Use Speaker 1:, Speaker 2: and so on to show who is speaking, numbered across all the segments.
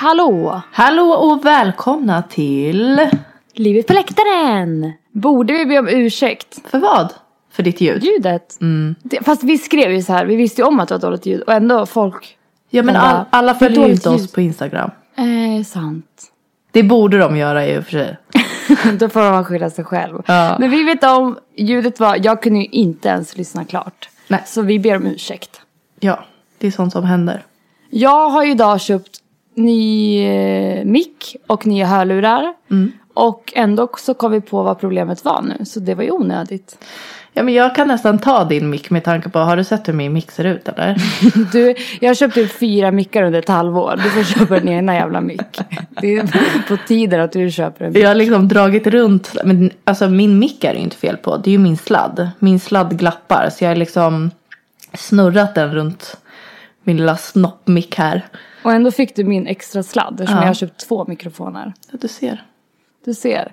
Speaker 1: Hallå!
Speaker 2: Hallå och välkomna till...
Speaker 1: Livet på läktaren! Borde vi be om ursäkt?
Speaker 2: För vad? För ditt ljud?
Speaker 1: Ljudet?
Speaker 2: Mm.
Speaker 1: Det, fast vi skrev ju så här, vi visste ju om att det var dåligt ljud och ändå folk...
Speaker 2: Ja men
Speaker 1: Den
Speaker 2: all,
Speaker 1: där-
Speaker 2: alla följer ju inte oss
Speaker 1: ljud.
Speaker 2: på Instagram.
Speaker 1: Eh, sant.
Speaker 2: Det borde de göra i och för sig.
Speaker 1: Då får man skylla sig själv.
Speaker 2: Ja.
Speaker 1: Men vi vet om, ljudet var, jag kunde ju inte ens lyssna klart.
Speaker 2: Nej.
Speaker 1: Så vi ber om ursäkt.
Speaker 2: Ja, det är sånt som händer.
Speaker 1: Jag har ju idag köpt ny eh, mick och nya hörlurar.
Speaker 2: Mm.
Speaker 1: Och ändå så kom vi på vad problemet var nu. Så det var ju onödigt.
Speaker 2: Ja men jag kan nästan ta din mick med tanke på, har du sett hur min mick ser ut eller?
Speaker 1: Du, jag har köpt typ fyra mickar under ett halvår. Du får köpa din egna jävla mick. Det är på tiden att du köper en mick.
Speaker 2: Jag har liksom dragit runt, men alltså min mick är det ju inte fel på. Det är ju min sladd. Min sladd glappar så jag har liksom snurrat den runt min lilla snoppmick här.
Speaker 1: Och ändå fick du min extra sladd eftersom
Speaker 2: Ja.
Speaker 1: jag har köpt två mikrofoner.
Speaker 2: Ja, du ser.
Speaker 1: Du ser.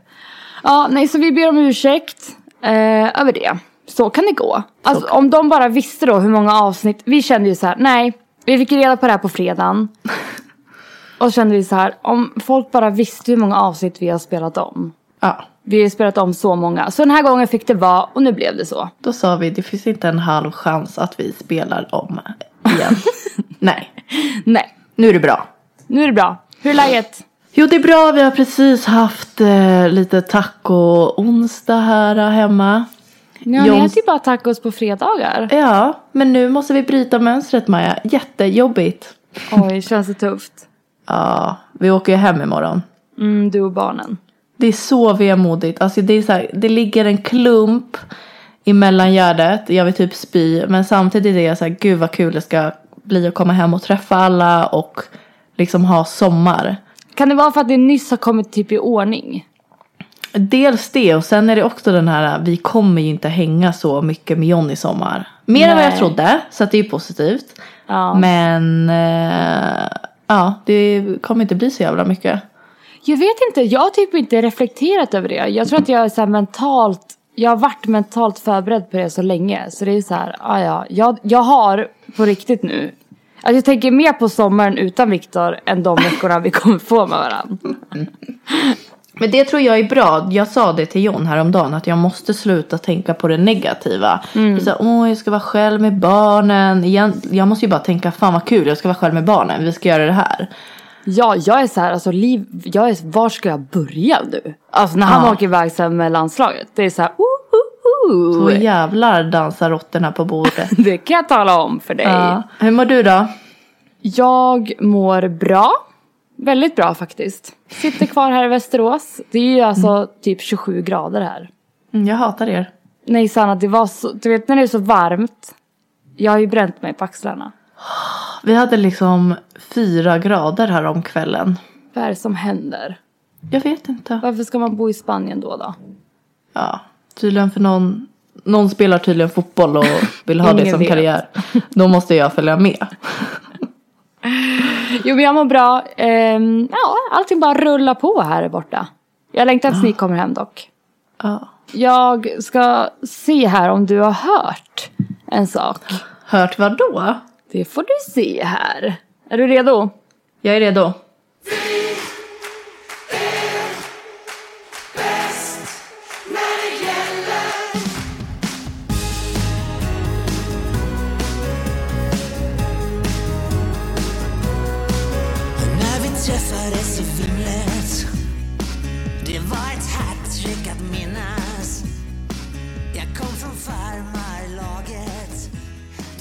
Speaker 1: Ja, nej, så vi ber om ursäkt eh, över det. Så kan det gå. Alltså om de bara visste då hur många avsnitt. Vi kände ju så här, nej. Vi fick reda på det här på fredagen. Och så kände vi så här, om folk bara visste hur många avsnitt vi har spelat om.
Speaker 2: Ja,
Speaker 1: Vi har spelat om så många. Så den här gången fick det vara och nu blev det så.
Speaker 2: då sa vi det finns inte en halv chans att vi spelar om igen. Nej,
Speaker 1: Nej,
Speaker 2: nu är det bra.
Speaker 1: nu är det bra. Hur är läget?
Speaker 2: Jo det är bra, vi har precis haft eh, lite taco-onsdag här hemma.
Speaker 1: Ja, ni äter ju bara tacos på fredagar.
Speaker 2: Ja, men nu måste vi bryta mönstret Maja. Jättejobbigt.
Speaker 1: Oj, känns det tufft?
Speaker 2: Ja, vi åker ju hem imorgon.
Speaker 1: Mm, du och barnen.
Speaker 2: Det är så vemodigt. Alltså det är så här, det ligger en klump i mellangärdet. Jag vill typ spy. Men samtidigt är jag så här, gud vad kul det ska bli att komma hem och träffa alla och liksom ha sommar.
Speaker 1: Kan det vara för att det nyss har kommit typ i ordning?
Speaker 2: Dels det och sen är det också den här, vi kommer ju inte hänga så mycket med John i sommar. Mer än vad jag
Speaker 1: Nej.
Speaker 2: trodde, så att det är ju positivt.
Speaker 1: Ja.
Speaker 2: Men eh, ja, det kommer inte bli så jävla mycket.
Speaker 1: Jag vet inte, jag har typ inte reflekterat över det. Jag tror att jag är så här mentalt, jag har varit mentalt förberedd på det så länge. Så det är så här, ah, ja, jag, jag har på riktigt nu. Alltså jag tänker mer på sommaren utan Viktor än de veckorna vi kommer få med varandra.
Speaker 2: Men det tror jag är bra. Jag sa det till John häromdagen att jag måste sluta tänka på det negativa.
Speaker 1: Mm.
Speaker 2: Så Åh, jag ska vara själv med barnen. Igen, jag måste ju bara tänka, fan vad kul, jag ska vara själv med barnen. Vi ska göra det här.
Speaker 1: Ja, jag är så här, alltså liv, jag är, var ska jag börja nu? Alltså när han
Speaker 2: Ja.
Speaker 1: åker iväg sen med landslaget. Det är så här, uh, uh,
Speaker 2: Så
Speaker 1: uh.
Speaker 2: jävlar dansar råttorna på bordet.
Speaker 1: Det kan jag tala om för dig.
Speaker 2: ja. Hur mår du då?
Speaker 1: Jag mår bra. Väldigt bra faktiskt. Sitter kvar här i Västerås. Det är ju alltså typ 27 grader här.
Speaker 2: Mm, Jag hatar er.
Speaker 1: Nej Sanna, det var så, du vet när det är så varmt. Jag har ju bränt mig på axlarna.
Speaker 2: Vi hade liksom fyra grader här om kvällen.
Speaker 1: Vad är det som händer?
Speaker 2: Jag vet inte.
Speaker 1: Varför ska man bo i Spanien då då?
Speaker 2: Ja. Tydligen för någon, någon spelar tydligen fotboll och vill ha det som
Speaker 1: vet.
Speaker 2: karriär. Då måste jag följa med.
Speaker 1: Jo men jag mår bra. Ehm, ja, allting bara rullar på här borta. Jag längtar tills ni kommer hem dock.
Speaker 2: Ja.
Speaker 1: Jag ska se här om du har hört en sak.
Speaker 2: Hört vad då?
Speaker 1: Det får du se här. Är du redo?
Speaker 2: Jag är redo.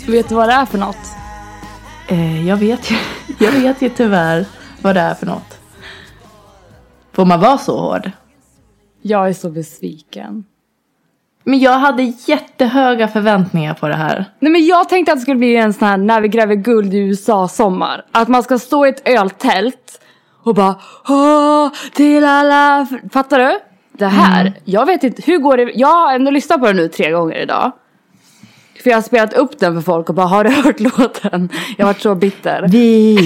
Speaker 1: Vet du vad det är för något?
Speaker 2: Eh, jag, vet ju, jag vet ju tyvärr vad det är för något. Får man vara så hård?
Speaker 1: Jag är så besviken.
Speaker 2: Men jag hade jättehöga förväntningar på det här.
Speaker 1: Nej men jag tänkte att det skulle bli en sån här när vi gräver guld i USA sommar. Att man ska stå i ett öltält och bara Åh, till alla. Fattar du? Det här, jag vet inte, hur går det? Jag har ändå lyssnat på den nu tre gånger idag. För jag har spelat upp den för folk och bara har du hört låten? Jag har varit så bitter.
Speaker 2: Vi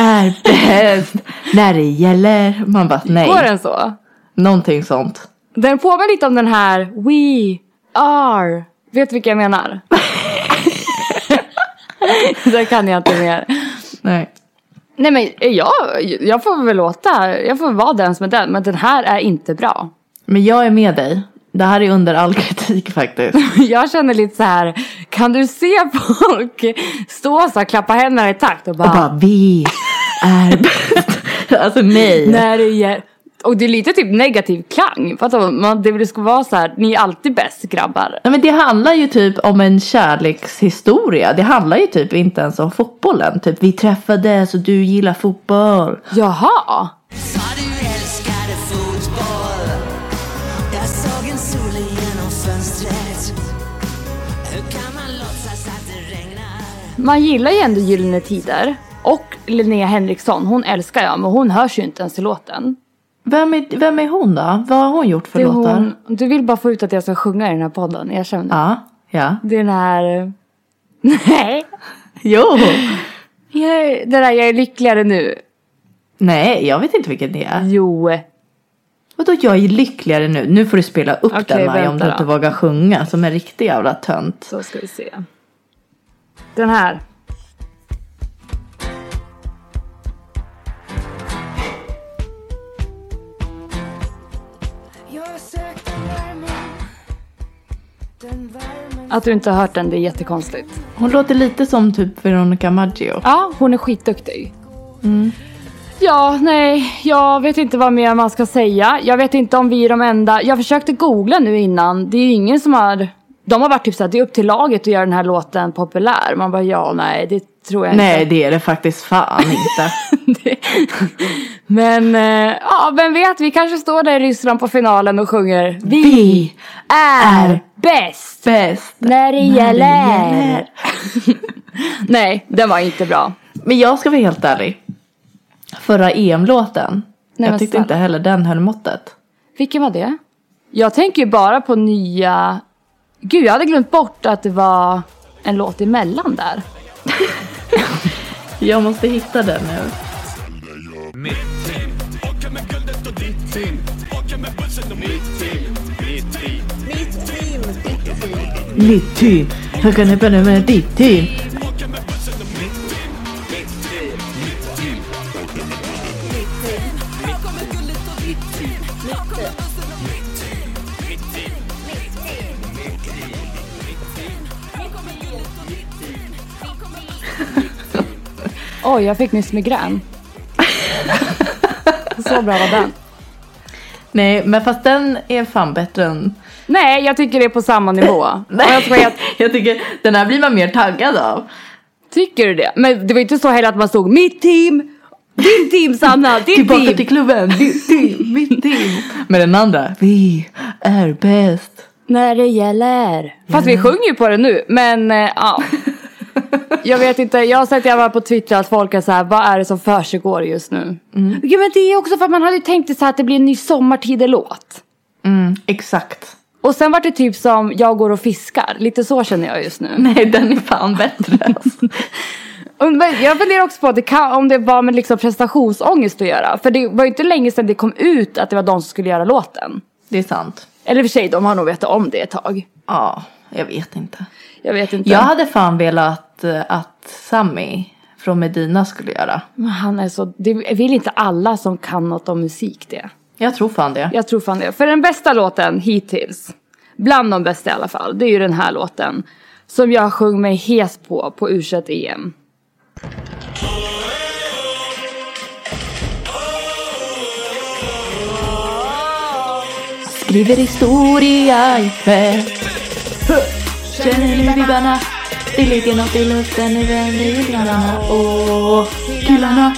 Speaker 2: är bäst när det gäller. Man bara nej.
Speaker 1: Går den så?
Speaker 2: Någonting sånt.
Speaker 1: Den påminner lite om den här We are. Vet du vilka jag menar? det kan jag inte mer.
Speaker 2: Nej.
Speaker 1: Nej men jag, jag får väl låta, jag får vara den som är den. Men den här är inte bra.
Speaker 2: Men jag är med dig. Det här är under all kritik faktiskt.
Speaker 1: Jag känner lite så här, kan du se folk stå så här, klappa händerna i takt och bara,
Speaker 2: Och bara vi är bäst. Alltså nej.
Speaker 1: när det gäller... Och det är lite typ negativ klang. Fattar? Man, det ska vara så här, ni är alltid bäst grabbar.
Speaker 2: Nej men det handlar ju typ om en kärlekshistoria. Det handlar ju typ inte ens om fotbollen. Typ vi träffades och du gillar fotboll.
Speaker 1: Jaha!
Speaker 3: Man
Speaker 1: gillar ju ändå Gyllene Tider. Och Linnea Henriksson, hon älskar jag men hon hörs ju inte ens i låten.
Speaker 2: Vem är, vem är hon då? Vad har hon gjort för
Speaker 1: Det
Speaker 2: låtar?
Speaker 1: hon, du vill bara få ut att jag ska sjunga i den här podden, jag känner.
Speaker 2: Ja, ja.
Speaker 1: Det är den här... Nej!
Speaker 2: Jo!
Speaker 1: Jag, det där jag är lyckligare nu.
Speaker 2: Nej, jag vet inte vilken det är.
Speaker 1: Jo.
Speaker 2: Vadå jag är lyckligare nu? Nu får du spela upp
Speaker 1: Okej,
Speaker 2: den Maja om du inte vågar sjunga som en riktig jävla tönt.
Speaker 1: Så ska vi se. Den här. Att du inte har hört den, det är jättekonstigt.
Speaker 2: Hon låter lite som typ Veronica Maggio.
Speaker 1: Ja, hon är skitduktig. Ja, nej, jag vet inte vad mer man ska säga. Jag vet inte om vi är de enda. Jag försökte googla nu innan. Det är ju ingen som har... De har varit typ såhär, det är upp till laget att göra den här låten populär. Man bara, ja, nej, det tror jag
Speaker 2: Nej,
Speaker 1: inte.
Speaker 2: det är det faktiskt fan inte.
Speaker 1: Det- Men, eh, ja, vem vet, vi kanske står där i Ryssland på finalen och sjunger Vi,
Speaker 2: Vi
Speaker 1: är bäst
Speaker 2: Bäst.
Speaker 1: när det
Speaker 2: När det
Speaker 1: gäller.
Speaker 2: gäller.
Speaker 1: nej, den var inte bra.
Speaker 2: Men jag ska vara helt ärlig. Förra EM-låten.
Speaker 1: Nej,
Speaker 2: jag tyckte
Speaker 1: snälla.
Speaker 2: inte heller den höll måttet.
Speaker 1: Vilken var det? Jag tänker ju bara på nya... Gud, jag hade glömt bort att det var en låt emellan där.
Speaker 2: Jag måste hitta den nu. Mitt team. Hur kan det börja med ditt team?
Speaker 1: Oj, jag fick nyss migrän. Så bra var den.
Speaker 2: Nej, men fast den är fan bättre än...
Speaker 1: Nej, jag tycker det är på samma nivå. Och jag ska
Speaker 2: jag tycker den här blir man mer taggad av.
Speaker 1: Tycker du det? Men det var inte så heller att man stod mitt team, din team Sanna, ditt
Speaker 2: Tillbaka
Speaker 1: team.
Speaker 2: till klubben, ditt team, mitt team. Men den andra, vi är bäst.
Speaker 1: När det gäller. Fast vi sjunger ju på det nu, men eh, ja. Jag vet inte, jag har sett jag var på Twitter att folk är så här, vad är det som försiggår just nu?
Speaker 2: Mm.
Speaker 1: Ja, men det är också för att man hade tänkt sig så här att det blir en ny sommartider-låt.
Speaker 2: Mm, exakt.
Speaker 1: Och sen var det typ som jag går och fiskar. Lite så känner jag just nu.
Speaker 2: Nej, den är fan bättre. Alltså.
Speaker 1: Jag funderar också på att det kan, om det var med liksom prestationsångest att göra. För det var ju inte länge sedan det kom ut att det var de som skulle göra låten.
Speaker 2: Det är sant.
Speaker 1: Eller för sig, de har nog vetat om det ett tag.
Speaker 2: Ja, jag vet inte.
Speaker 1: Jag vet inte.
Speaker 2: Jag hade fan velat eh, att Sammy från Medina skulle göra.
Speaker 1: Men Han är så, det vill inte alla som kan något om musik det.
Speaker 2: Jag tror fan det.
Speaker 1: Jag tror fan det. För den bästa låten hittills, bland de bästa i alla fall, det är ju den här låten. Som jag sjöng mig hes på på u EM.
Speaker 2: Skriver historia ikväll. Känner ni vibbarna? Det ligger något i luften, nu vänder jularna. Åh, killarna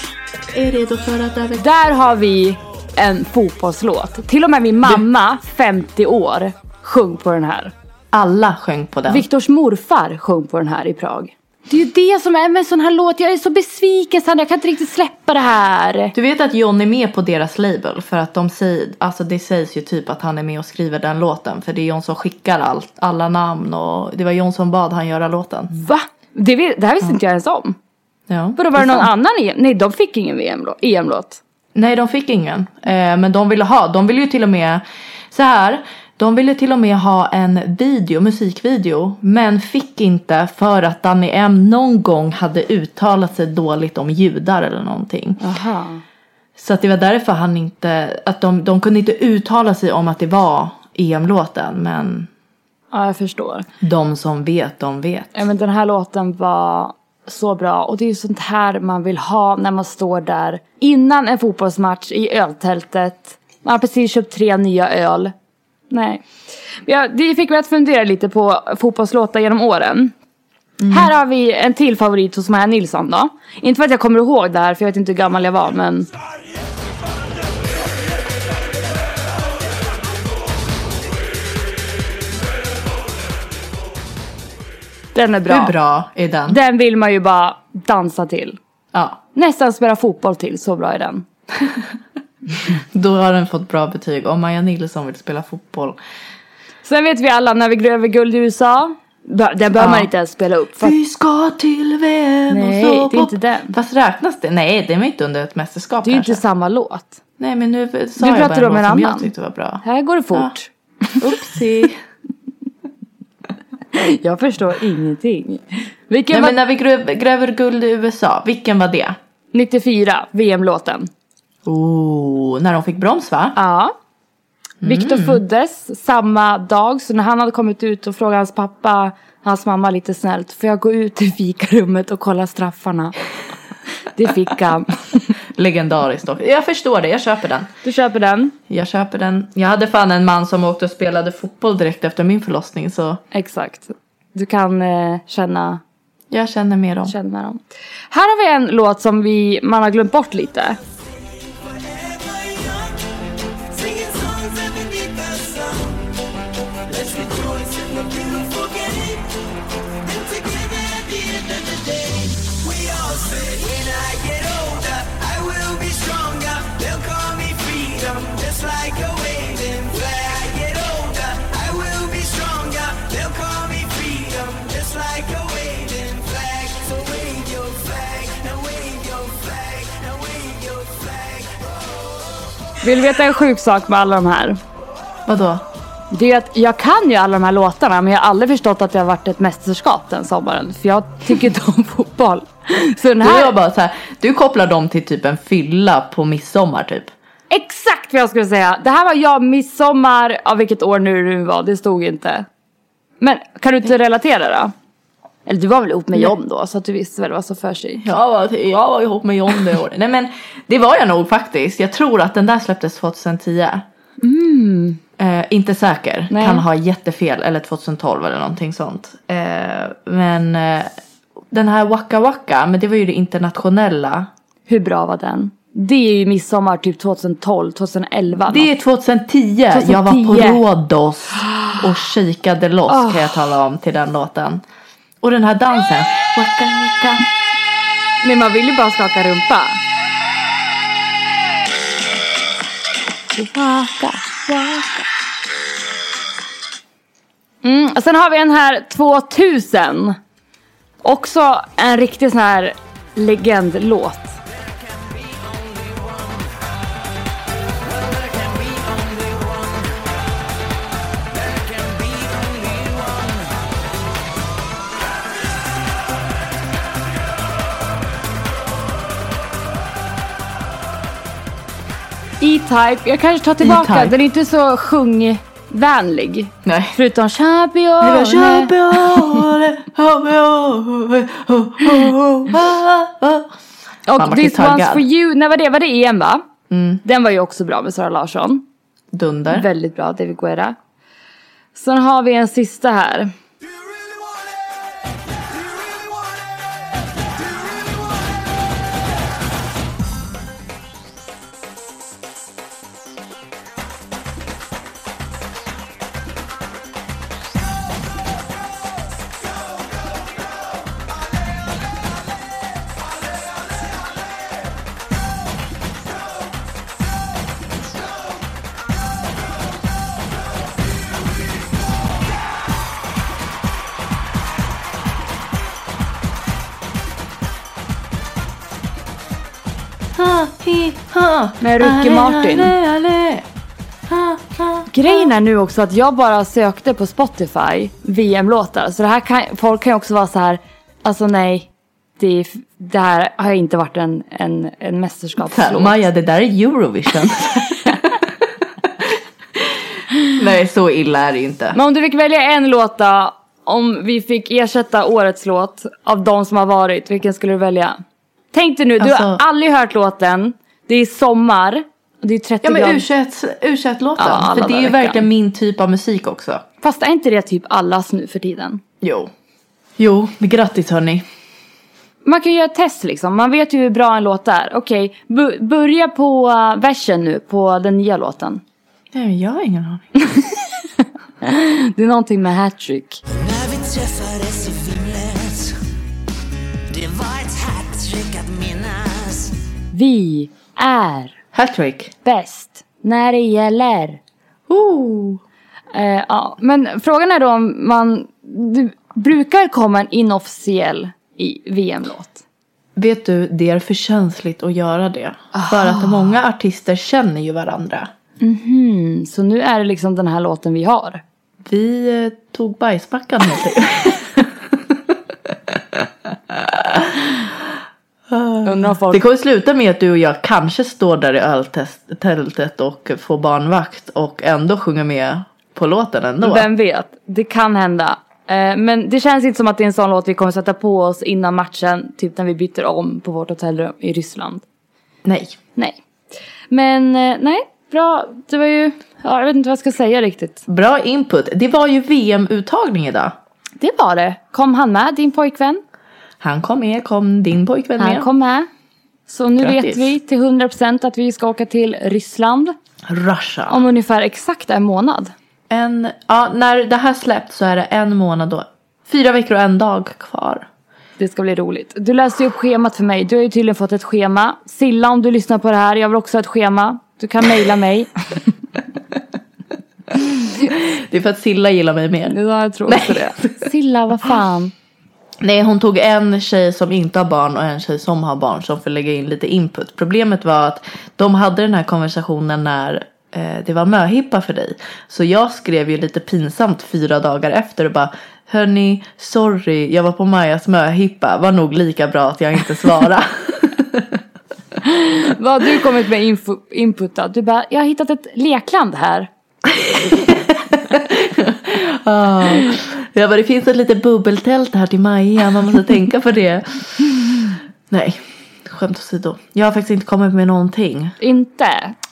Speaker 2: är redo för att över...
Speaker 1: Där har vi en fotbollslåt. Till och med min mamma, 50 år, sjöng på den här.
Speaker 2: Alla sjöng på den.
Speaker 1: Viktors morfar sjöng på den här i Prag. Det är ju det som är med en sån här låt. Jag är så besviken Sandra, jag kan inte riktigt släppa det här.
Speaker 2: Du vet att John är med på deras label för att de säger, alltså det sägs ju typ att han är med och skriver den låten för det är John som skickar allt, alla namn och det var John som bad han göra låten.
Speaker 1: Va? Det, det här visste inte jag ens om.
Speaker 2: Ja.
Speaker 1: Vadå var det någon
Speaker 2: sant.
Speaker 1: annan? Nej de fick ingen VM-låt. EM-låt.
Speaker 2: Nej, de fick ingen. Eh, men de ville ha, de ville ju till och med, så här, de ville till och med ha en video, musikvideo, men fick inte för att Danny M någon gång hade uttalat sig dåligt om judar eller någonting.
Speaker 1: Aha.
Speaker 2: Så att det var därför han inte, att de, de kunde inte uttala sig om att det var EM-låten, men
Speaker 1: Ja jag förstår.
Speaker 2: de som vet, de vet.
Speaker 1: Ja, men den här låten var så bra och det är ju sånt här man vill ha när man står där innan en fotbollsmatch i öltältet. Man har precis köpt tre nya öl. Nej. Ja, det fick mig att fundera lite på fotbollslåtar genom åren. Här har vi en till favorit hos Maja Nilsson då. Inte för att jag kommer ihåg det här för jag vet inte hur gammal jag var men. Den är bra.
Speaker 2: Hur bra är den?
Speaker 1: Den vill man ju bara dansa till.
Speaker 2: Ja,
Speaker 1: Nästan spela fotboll till, så bra är den.
Speaker 2: då har den fått bra betyg. Om Maja Nilsson vill spela fotboll.
Speaker 1: Sen vet vi alla när vi gröver guld i USA. Den behöver
Speaker 2: Ja.
Speaker 1: man inte ens spela upp. För
Speaker 2: Vi ska till VM
Speaker 1: Nej,
Speaker 2: och så
Speaker 1: det är inte den.
Speaker 2: Fast räknas det? Nej, det var inte under ett mästerskap
Speaker 1: det är ju
Speaker 2: kanske.
Speaker 1: inte samma låt.
Speaker 2: Nej, men nu sa
Speaker 1: Du
Speaker 2: jag bara en låt som jag
Speaker 1: annan.
Speaker 2: tyckte var bra.
Speaker 1: Här går det fort.
Speaker 2: Upsi.
Speaker 1: Jag förstår ingenting. Vilken
Speaker 2: Nej,
Speaker 1: var
Speaker 2: men när vi gräver, gräver guld i USA, vilken var det?
Speaker 1: 94, VM-låten.
Speaker 2: Oh, när de fick brons va?
Speaker 1: Ja. Viktor
Speaker 2: Mm.
Speaker 1: föddes samma dag, så när han hade kommit ut och frågade hans pappa, hans mamma lite snällt, får jag gå ut i fikarummet och kolla straffarna? Det fick han.
Speaker 2: Legendariskt dock. Jag förstår det, jag köper den.
Speaker 1: Du köper den?
Speaker 2: Jag köper den. Jag hade fan en man som åkte och spelade fotboll direkt efter min förlossning så
Speaker 1: Exakt. Du kan eh, känna,
Speaker 2: jag känner med dem.
Speaker 1: känna med dem. Här har vi en låt som vi, man har glömt bort lite. Vill du veta en sjuk sak med alla de här?
Speaker 2: Vadå?
Speaker 1: Det är att jag kan ju alla de här låtarna men jag har aldrig förstått att det har varit ett mästerskap den sommaren. För jag tycker inte om fotboll. Så den
Speaker 2: Du
Speaker 1: här...
Speaker 2: är bara så här, du kopplar dem till typ en fylla på midsommar typ.
Speaker 1: Exakt vad jag skulle säga. Det här var jag midsommar, av vilket år nu det var, det stod inte. Men kan du inte relatera då? Eller du var väl ihop med John då så att du visste väl vad som för sig.
Speaker 2: Jag var, jag var ihop med John det året. Nej men det var jag nog faktiskt. Jag tror att den där släpptes 2010. Eh, inte säker.
Speaker 1: Nej.
Speaker 2: Kan ha jättefel. Eller 2012 eller någonting sånt. Eh, men eh, den här Waka Waka. Men det var ju det internationella.
Speaker 1: Hur bra var den? Det är ju midsommar typ 2012, 2011.
Speaker 2: Det är 2010. Jag var på
Speaker 1: 2010.
Speaker 2: Rhodos. Och kikade loss kan jag tala om till den låten. Och den här dansen. Waka Waka.
Speaker 1: Nej man vill ju bara skaka rumpa. Waka, waka. Och sen har vi en här 2000. Också en riktig sån här legendlåt. E-Type, jag kanske tar tillbaka,
Speaker 2: E-Type.
Speaker 1: den är inte så sjungvänlig.
Speaker 2: Nej.
Speaker 1: Förutom Champion. Och This One's. For You, när var det? Var det EM va? Den var ju också bra med Sara Larsson.
Speaker 2: Dunder.
Speaker 1: Väldigt bra, David Guetta. Sen har vi en sista här. Med Ricky
Speaker 2: Ale,
Speaker 1: Martin.
Speaker 2: ale, ale. Ha, ha.
Speaker 1: Grejen är nu också att jag bara sökte på Spotify VM-låtar. Så det här kan, folk kan ju också vara så här, alltså nej, det, det här har inte varit en, en, en mästerskapslåt.
Speaker 2: Maja, det där är Eurovision. Nej, så illa är det ju inte.
Speaker 1: Men om du fick välja en låt då, om vi fick ersätta årets låt av de som har varit, vilken skulle du välja? Tänk dig nu, du har
Speaker 2: Alltså-
Speaker 1: aldrig hört låten, det är sommar, och det är 30
Speaker 2: Ja men
Speaker 1: grader.
Speaker 2: U21, U21-låten.
Speaker 1: Ja,
Speaker 2: för det är ju verkligen min typ av musik också.
Speaker 1: Fast är inte det typ allas nu för tiden?
Speaker 2: Jo. Jo, grattis hörni.
Speaker 1: Man kan göra ett test liksom, man vet ju hur bra en låt är. Okej, bu- börja på uh, versen nu, på den nya låten.
Speaker 2: Nej, jag har ingen aning.
Speaker 1: Det är någonting med hattrick.
Speaker 3: När vi träffades i Finland Det var ett hattrick att minnas
Speaker 1: Vi är
Speaker 2: Hattrick.
Speaker 1: bäst när det gäller.
Speaker 2: Ooh.
Speaker 1: Eh, ja, men frågan är då om man... Det brukar komma en inofficiell i VM-låt.
Speaker 2: Vet du, det är för känsligt att göra det. För att många artister känner ju varandra.
Speaker 1: Mm, så nu är det liksom den här låten vi har.
Speaker 2: Vi eh, tog bajsmackan helt enkelt.
Speaker 1: Undrar om folk...
Speaker 2: Det kommer sluta med att du och jag kanske står där i öltältet och får barnvakt och ändå sjunger med på låten ändå.
Speaker 1: Vem vet? Det kan hända. Eh, men det känns inte som att det är en sån låt vi kommer sätta på oss innan matchen. Typ när vi byter om på vårt hotellrum i Ryssland.
Speaker 2: Nej.
Speaker 1: Nej. Men eh, nej, bra. Det var ju... Ja, jag vet inte vad jag ska säga riktigt.
Speaker 2: Bra input. Det var ju VM-uttagning idag.
Speaker 1: Det var det. Kom han med, din pojkvän?
Speaker 2: Han kom med, kom din pojkvän
Speaker 1: Han
Speaker 2: med.
Speaker 1: kom med. Så nu
Speaker 2: Grattis.
Speaker 1: vet vi till 100% att vi ska åka till Ryssland
Speaker 2: Russia.
Speaker 1: om ungefär exakt en månad.
Speaker 2: En, ja, när det här släpps så är det en månad då. Fyra veckor och en dag kvar.
Speaker 1: Det ska bli roligt. Du läste ju upp schemat för mig. Du har ju tydligen fått ett schema. Silla om du lyssnar på det här, jag vill också ha ett schema. Du kan mejla mig.
Speaker 2: Det är för att Silla gillar mig mer.
Speaker 1: Ja, jag tror också det. Silla, vad fan.
Speaker 2: Nej, hon tog en tjej som inte har barn och en tjej som har barn som får lägga in lite input. Problemet var att de hade den här konversationen när eh, det var möhippa för dig. Så jag skrev ju lite pinsamt fyra dagar efter och bara Hörni, sorry, jag var på Majas möhippa. Var nog lika bra att jag inte svarade.
Speaker 1: Vad har du kommit med info, input då? Du bara, jag har hittat ett lekland här.
Speaker 2: Ah. Jag bara, det finns ett litet bubbeltält här till Maja. Man måste tänka på det. Nej, skämt åsido. Jag har faktiskt inte kommit med någonting.
Speaker 1: Inte?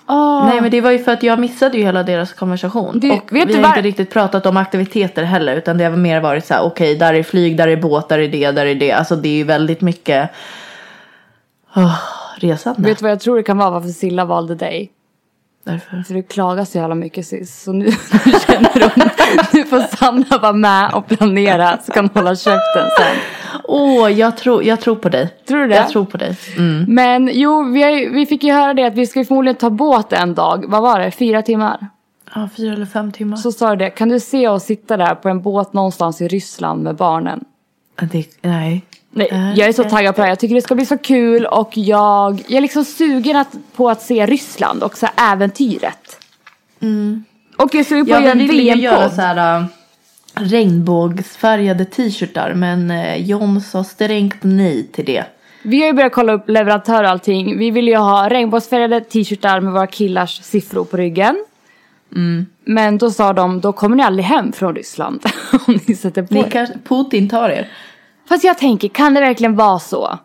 Speaker 1: Åh.
Speaker 2: Nej men det var ju för att jag missade ju hela deras konversation.
Speaker 1: Du,
Speaker 2: och vi har
Speaker 1: var-
Speaker 2: inte riktigt pratat om aktiviteter heller. Utan det har mer varit så här, okej där är flyg, där är båt, där är det, där är det. Alltså det är ju väldigt mycket oh, resande.
Speaker 1: Vet du vad jag tror det kan vara varför Silla valde dig?
Speaker 2: Därför.
Speaker 1: För du klagar så jävla mycket sis. Så nu, nu känner hon du får Sanna vara med och planera så kan hon hålla käften sen.
Speaker 2: Åh, jag, tror, jag tror på dig.
Speaker 1: Tror du det?
Speaker 2: Jag tror på dig. Mm.
Speaker 1: Men jo, vi, vi fick ju höra det att vi ska förmodligen ta båt en dag. Vad var det? Fyra timmar?
Speaker 2: Ja, fyra eller fem timmar.
Speaker 1: Så sa du det, kan du se oss sitta där på en båt någonstans i Ryssland med barnen?
Speaker 2: Det, nej.
Speaker 1: Nej, jag är så taggad på det här. Jag tycker det ska bli så kul och jag, jag är liksom sugen att, på att se Ryssland och så äventyret. Och jag sugen på att göra en
Speaker 2: ju göra
Speaker 1: VM-podd.
Speaker 2: så här äh, regnbågsfärgade t-shirtar men äh, John sa strängt nej till det.
Speaker 1: Vi har ju börjat kolla upp leverantörer och allting. Vi vill ju ha regnbågsfärgade t-shirtar med våra killars siffror på ryggen.
Speaker 2: Mm.
Speaker 1: Men då sa de, då kommer ni aldrig hem från Ryssland om ni sätter på
Speaker 2: Ni
Speaker 1: er.
Speaker 2: Putin tar er.
Speaker 1: Fast jag tänker, kan det verkligen vara så?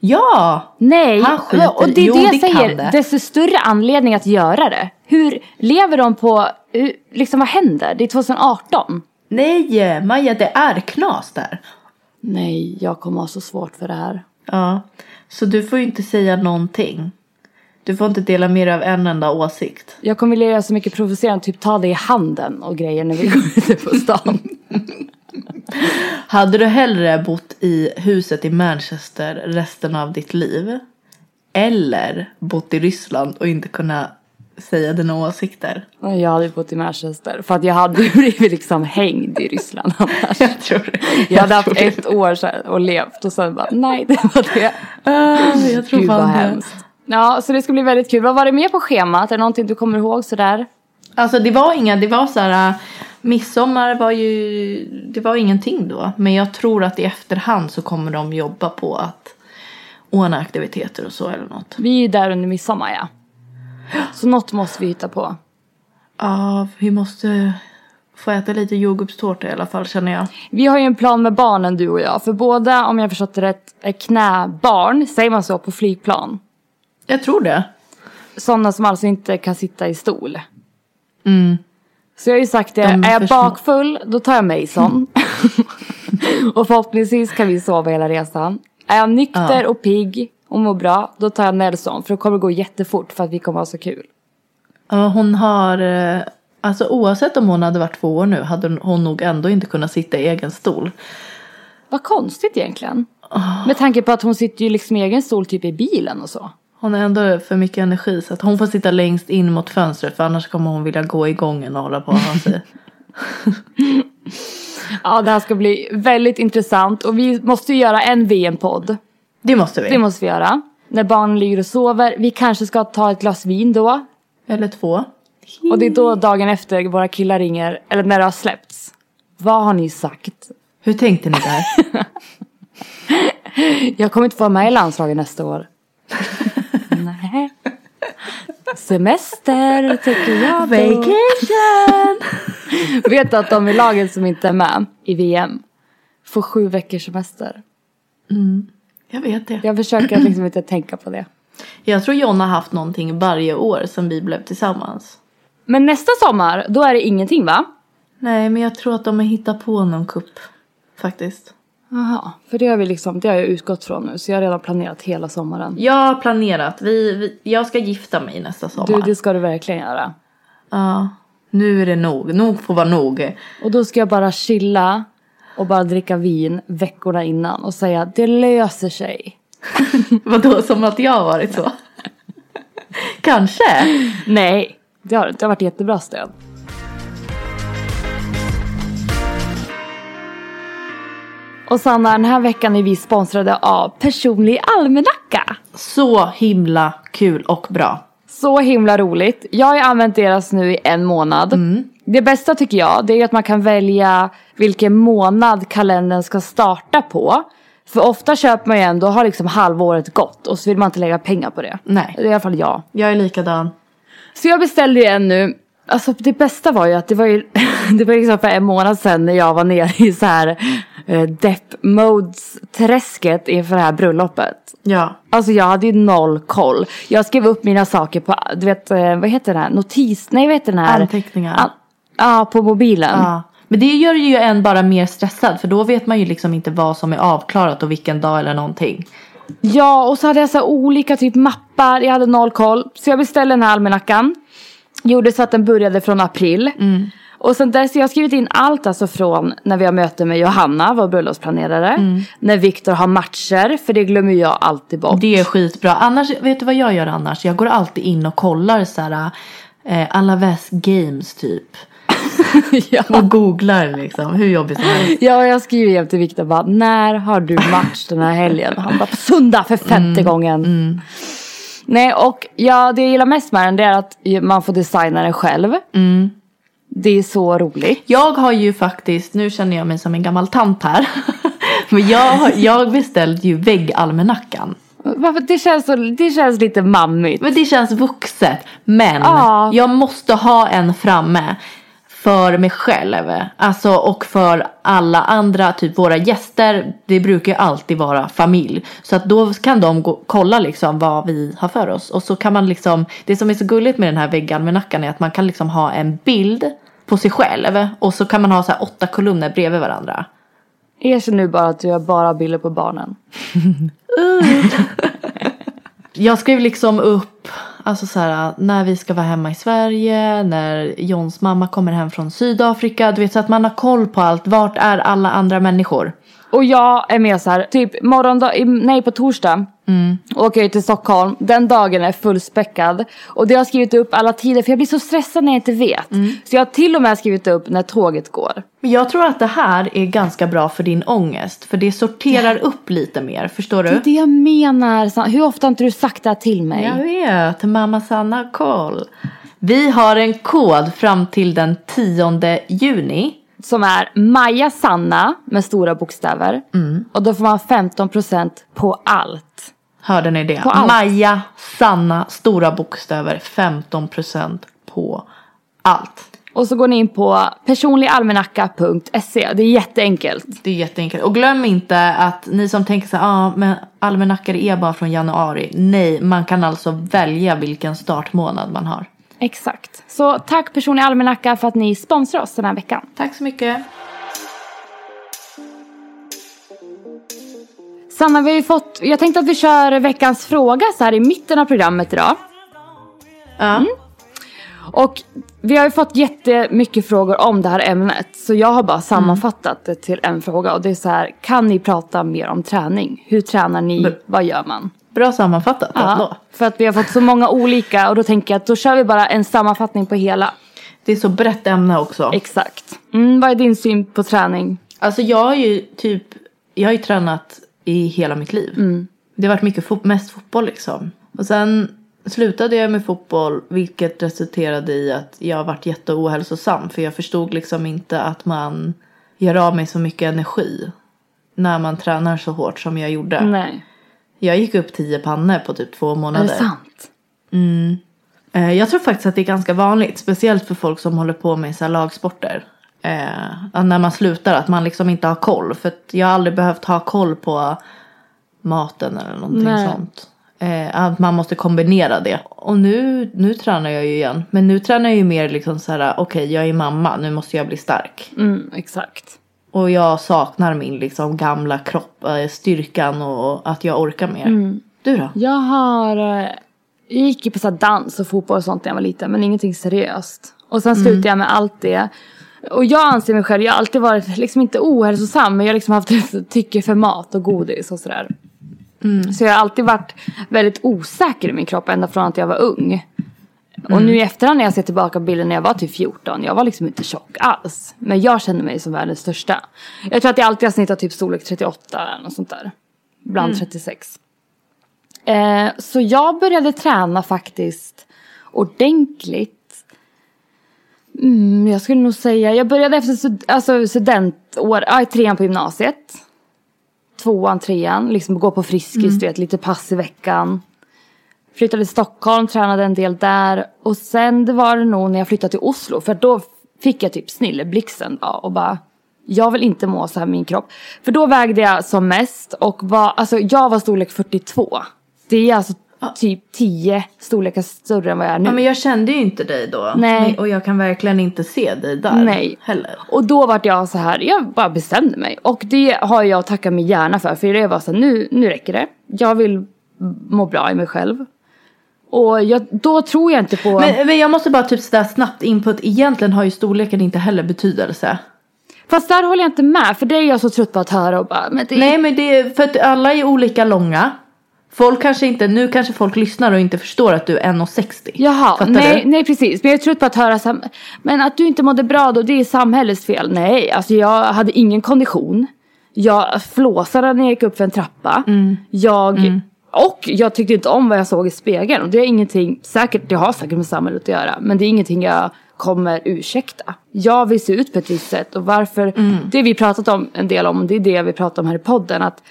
Speaker 2: Ja!
Speaker 1: Nej,
Speaker 2: Han skiter
Speaker 1: och det är
Speaker 2: Jo,
Speaker 1: det jag
Speaker 2: det
Speaker 1: säger.
Speaker 2: det.
Speaker 1: Desto större anledning att göra det. Hur lever de på, liksom vad händer? Det är 2018.
Speaker 2: Nej, Maja det är knas där.
Speaker 1: Nej, jag kommer ha så svårt för det här.
Speaker 2: Ja, så du får ju inte säga någonting. Du får inte dela dig av en enda åsikt.
Speaker 1: Jag kommer vilja göra så mycket provocerande, typ ta det i handen och grejer när vi går ute på stan.
Speaker 2: Hade du hellre bott i huset i Manchester resten av ditt liv? Eller bott i Ryssland och inte kunna säga dina åsikter?
Speaker 1: Jag hade bott i Manchester för att jag hade blivit liksom hängd i Ryssland annars.
Speaker 2: Jag tror det.
Speaker 1: Jag hade haft ett år och levt och sen bara nej det var det.
Speaker 2: Ah, jag tror
Speaker 1: Gud vad
Speaker 2: fan det.
Speaker 1: hemskt. Ja så det ska bli väldigt kul. Vad var det mer på schemat? Är det någonting du kommer ihåg sådär?
Speaker 2: Alltså det var inga, det var så här. äh, Midsommar var ju, det var ingenting då. Men jag tror att i efterhand så kommer de jobba på att ordna aktiviteter och så eller något.
Speaker 1: Vi är ju där under midsommar ja. Så något måste vi hitta på.
Speaker 2: Ja, vi måste få äta lite jordgubbstårta i alla fall känner jag.
Speaker 1: Vi har ju en plan med barnen du och jag. För båda, om jag förstått det rätt, är knäbarn. Säger man så på flygplan?
Speaker 2: Jag tror det.
Speaker 1: Sådana som alltså inte kan sitta i stol.
Speaker 2: Mm.
Speaker 1: Så jag har ju sagt det,
Speaker 2: De är
Speaker 1: jag bakfull då tar jag Mason. och förhoppningsvis kan vi sova hela resan. Är jag nykter
Speaker 2: Ja.
Speaker 1: och pigg och mår bra då tar jag Nelson. För det kommer gå jättefort för att vi kommer ha så kul.
Speaker 2: Ja, hon har, eh, alltså oavsett om hon hade varit två år nu hade hon nog ändå inte kunnat sitta i egen stol.
Speaker 1: Vad konstigt egentligen. Med tanke på att hon sitter ju liksom i egen stol typ i bilen och så.
Speaker 2: Hon har ändå för mycket energi så att hon får sitta längst in mot fönstret för annars kommer hon vilja gå i gången och hålla på och ha sig.
Speaker 1: Ja det här ska bli väldigt intressant och vi måste ju göra en VM-podd.
Speaker 2: Det måste vi.
Speaker 1: Det måste vi göra. När barnen ligger och sover. Vi kanske ska ta ett glas vin då.
Speaker 2: Eller två.
Speaker 1: Och det är då dagen efter våra killar ringer, eller när det har släppts. Vad har ni sagt?
Speaker 2: Hur tänkte ni där?
Speaker 1: Jag kommer inte få vara med i landslaget nästa år. Nej. Semester tycker jag då.
Speaker 2: Vacation!
Speaker 1: Vet du att de i laget som inte är med i VM får sju veckors semester?
Speaker 2: Jag vet det.
Speaker 1: Jag försöker liksom inte tänka på det.
Speaker 2: Jag tror John har haft någonting varje år sedan vi blev tillsammans.
Speaker 1: Men nästa sommar, då är det ingenting va?
Speaker 2: Nej, men jag tror att de har hittat på någon kupp. Faktiskt.
Speaker 1: Jaha, för det har vi liksom, det har jag utgått från nu. Så jag har redan planerat hela sommaren.
Speaker 2: Jag har planerat. Vi, vi, jag ska gifta mig nästa sommar.
Speaker 1: Du, det ska du verkligen göra.
Speaker 2: Ja. Nu är det nog. Nog får vara nog.
Speaker 1: Och då ska jag bara chilla och bara dricka vin veckorna innan och säga det löser sig.
Speaker 2: Vadå, som att jag har varit så? Kanske.
Speaker 1: Nej, det har. Det har varit jättebra stöd. Och Sanna, den här veckan är vi sponsrade av Personlig Almanacka.
Speaker 2: Så himla kul och bra.
Speaker 1: Så himla roligt. Jag har använt deras nu i en månad. Det bästa tycker jag, det är att man kan välja vilken månad kalendern ska starta på. För ofta köper man ju ändå, har liksom halvåret gått och så vill man inte lägga pengar på det.
Speaker 2: Nej.
Speaker 1: Det är i alla fall jag.
Speaker 2: Jag är likadan.
Speaker 1: Så jag beställde ju en nu. Alltså det bästa var ju att det var ju, det var liksom för en månad sedan när jag var nere i så här eh, depp modes träsket inför det här bröllopet.
Speaker 2: Ja.
Speaker 1: Alltså jag hade ju noll koll. Jag skrev upp mina saker på, du vet, eh, vad heter den här, notis, nej vad heter den här?
Speaker 2: Anteckningar.
Speaker 1: Ja, ah, på mobilen.
Speaker 2: ja. Men det gör ju en bara mer stressad för då vet man ju liksom inte vad som är avklarat och vilken dag eller någonting.
Speaker 1: Ja, och så hade jag så olika typ mappar, jag hade noll koll. Så jag beställde den här almanackan. Gjorde så att den började från april. Och sen dess, jag har skrivit in allt alltså från när vi har möte med Johanna, vår bröllopsplanerare. När Viktor har matcher, för det glömmer jag alltid bort.
Speaker 2: Det är skitbra. Annars, vet du vad jag gör annars? Jag går alltid in och kollar så här. eh, alla väst games typ.
Speaker 1: ja.
Speaker 2: Och googlar liksom hur jobbigt som helst.
Speaker 1: ja, jag skriver jämt till Viktor bara, när har du match den här helgen? Han bara, på söndag för femte gången. Nej, och ja, det jag gillar mest med den det är att man får designa den själv. Det är så roligt.
Speaker 2: Jag har ju faktiskt, nu känner jag mig som en gammal tant här. Men jag, jag beställde ju väggalmanackan.
Speaker 1: Varför? Det, känns så, det känns lite mammigt.
Speaker 2: Men det känns vuxet. Men
Speaker 1: Ja.
Speaker 2: jag måste ha en framme för mig själv. Alltså och för alla andra, typ våra gäster. Det brukar ju alltid vara familj. Så att då kan de gå, kolla liksom vad vi har för oss. Och så kan man liksom, det som är så gulligt med den här väggalmanackan är att man kan liksom ha en bild på sig själv. Och så kan man ha så åtta kolumner bredvid varandra.
Speaker 1: Erkänn nu bara att du har bara bilder på barnen.
Speaker 2: Jag skrev liksom upp alltså så här, när vi ska vara hemma i Sverige, när Johns mamma kommer hem från Sydafrika. Du vet så att man har koll på allt. Vart är alla andra människor?
Speaker 1: Och jag är med så här, typ morgondag, nej på torsdag åker jag till Stockholm. Den dagen är fullspäckad. Och det har jag skrivit upp alla tider för jag blir så stressad när jag inte vet. Så jag har till och med skrivit upp när tåget går.
Speaker 2: Men jag tror att det här är ganska bra för din ångest. För det sorterar upp lite mer. Förstår
Speaker 1: Det är
Speaker 2: du?
Speaker 1: det jag menar. Hur ofta har inte du sagt det här till mig?
Speaker 2: Jag vet, mamma Sanna koll. Vi har en kod fram till den 10 juni.
Speaker 1: Som är Maja Sanna med stora bokstäver. Och då får man 15% på allt.
Speaker 2: Hörde ni det? Maja, Sanna, stora bokstäver, 15% på allt.
Speaker 1: Och så går ni in på personligalmanacka.se. Det är jätteenkelt.
Speaker 2: Det är jätteenkelt. Och glöm inte att ni som tänker så här, ah, men almanackor är bara från januari. Nej, man kan alltså välja vilken startmånad man har.
Speaker 1: Exakt. Så tack Personlig Almanacka för att ni sponsrar oss den här veckan.
Speaker 2: Tack så mycket.
Speaker 1: Sanna, vi har fått, jag tänkte att vi kör veckans fråga så här i mitten av programmet idag.
Speaker 2: Ja.
Speaker 1: Och vi har ju fått jättemycket frågor om det här ämnet. Så jag har bara sammanfattat det till en fråga. Och det är så här, kan ni prata mer om träning? Hur tränar ni?
Speaker 2: Men-
Speaker 1: Vad gör man?
Speaker 2: Bra sammanfattat ändå.
Speaker 1: för att vi har fått så många olika. Och då tänker jag att då kör vi bara en sammanfattning på hela.
Speaker 2: Det är så brett ämne också.
Speaker 1: Exakt. Mm, vad är din syn på träning?
Speaker 2: Alltså jag har ju typ, jag har ju tränat i hela mitt liv. Det har varit mycket fot- mest fotboll liksom. Och sen slutade jag med fotboll vilket resulterade i att jag varit jätteohälsosam. För jag förstod liksom inte att man gör av med så mycket energi när man tränar så hårt som jag gjorde.
Speaker 1: Nej.
Speaker 2: Jag gick upp 10 pannor på typ två
Speaker 1: Är
Speaker 2: månader.
Speaker 1: det sant?
Speaker 2: Eh, Jag tror faktiskt att det är ganska vanligt, speciellt för folk som håller på med så lagsporter. Eh, när man slutar, att man liksom inte har koll. För att jag har aldrig behövt ha koll på maten eller någonting
Speaker 1: Nej.
Speaker 2: sånt. Eh, att man måste kombinera det. Och nu, nu tränar jag ju igen. Men nu tränar jag ju mer liksom så här, okej jag är mamma, nu måste jag bli stark.
Speaker 1: Mm, exakt.
Speaker 2: Och jag saknar min liksom gamla kropp, eh, styrkan och att jag orkar mer. Du då?
Speaker 1: Jag har... eh, Jag gick ju på så dans och fotboll och sånt när jag var liten. Men ingenting seriöst. Och sen slutade jag med allt det. Och jag anser mig själv, jag har alltid varit liksom inte ohälsosam. Men jag har liksom haft ett tycke för mat och godis och sådär. Så jag har alltid varit väldigt osäker i min kropp ända från att jag var ung. Och nu i efterhand när jag ser tillbaka bilden när jag var typ 14. Jag var liksom inte tjock alls. Men jag känner mig som världens största. Jag tror att jag alltid har snittat typ storlek 38 eller något sånt där. Ibland 36. Eh, så jag började träna faktiskt ordentligt. Mm, jag skulle nog säga, jag började efter stud- alltså studentår, ja, i trean på gymnasiet. Tvåan, trean, liksom gå på Friskis, du vet, lite pass i veckan. Flyttade till Stockholm, tränade en del där. Och sen det var det nog när jag flyttade till Oslo, för då fick jag typ snilleblixten och bara jag vill inte må så här med min kropp. För då vägde jag som mest och var, alltså jag var storlek 42. Det är alltså typ 10 storlekar större än vad jag är nu.
Speaker 2: Ja, men jag kände ju inte dig då.
Speaker 1: Nej.
Speaker 2: Och jag kan verkligen inte se dig där
Speaker 1: Nej.
Speaker 2: heller.
Speaker 1: Och då vart jag så här, jag bara bestämde mig. Och det har jag att tacka min hjärna för. För det var så här, nu, nu räcker det. Jag vill må bra i mig själv. Och jag, då tror jag inte på...
Speaker 2: Men, men jag måste bara typ sådär snabbt input. Egentligen har ju storleken inte heller betydelse.
Speaker 1: Fast där håller jag inte med. För det är jag så trött på att höra och bara, men det
Speaker 2: Nej men det är för att alla är olika långa. Folk kanske inte, nu kanske folk lyssnar och inte förstår att du är 1,60.
Speaker 1: Jaha,
Speaker 2: Fattar
Speaker 1: nej,
Speaker 2: du?
Speaker 1: nej precis. Men jag är trött på att höra sam- Men att du inte mådde bra då, det är samhällets fel. Nej, alltså jag hade ingen kondition. Jag flåsade när jag gick upp för en trappa.
Speaker 2: Mm.
Speaker 1: Jag... Och jag tyckte inte om vad jag såg i spegeln. Och det är ingenting, säkert, det har säkert med samhället att göra. Men det är ingenting jag kommer ursäkta. Jag vill se ut på ett visst sätt. Och varför,
Speaker 2: Mm.
Speaker 1: det vi pratat om en del om, det är det vi pratar om här i podden. Att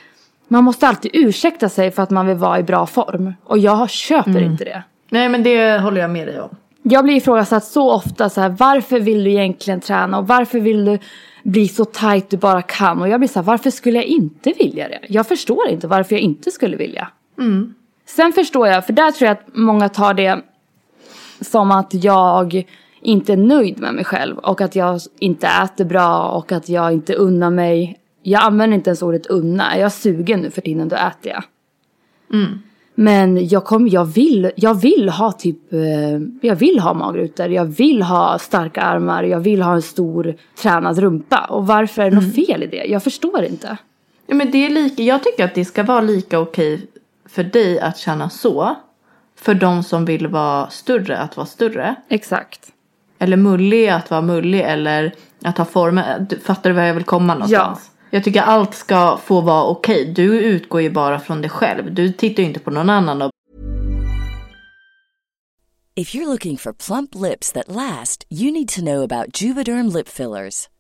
Speaker 1: man måste alltid ursäkta sig för att man vill vara i bra form. Och jag köper
Speaker 2: Mm.
Speaker 1: inte det.
Speaker 2: Nej men det håller jag med dig om.
Speaker 1: Jag blir ifrågasatt så ofta så här, varför vill du egentligen träna och varför vill du bli så tight du bara kan? Och jag blir så här, varför skulle jag inte vilja det? Jag förstår inte varför jag inte skulle vilja. Sen förstår jag, för där tror jag att många tar det som att jag inte är nöjd med mig själv och att jag inte äter bra och att jag inte unnar mig. Jag använder inte ens ordet unna, är jag sugen nu för tiden då äter jag. Men jag, kom, jag, vill, jag vill ha typ, eh, jag vill ha magrutor, jag vill ha starka armar, jag vill ha en stor tränad rumpa. Och varför är det något fel i det? Jag förstår inte.
Speaker 2: Ja, men det är lika, jag tycker att det ska vara lika okej för dig att känna så. För de som vill vara större att vara större.
Speaker 1: Exakt.
Speaker 2: Eller mullig att vara mullig eller att ha former. Fattar du var jag vill komma någonstans? Jag tycker allt ska få vara okej. Okay. Du utgår ju bara från dig själv. Du tittar ju inte på någon annan och
Speaker 4: If you're looking for plump lips that last, you need to know about Juvederm lip fillers.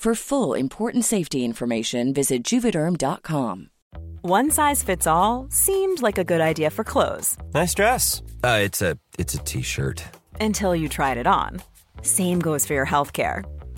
Speaker 4: For full important safety information, visit juvederm.com.
Speaker 5: One size fits all seemed like a good idea for clothes
Speaker 6: Nice dress. Uh, it's a it's a t-shirt.
Speaker 5: until you tried it on. Same goes for your healthcare.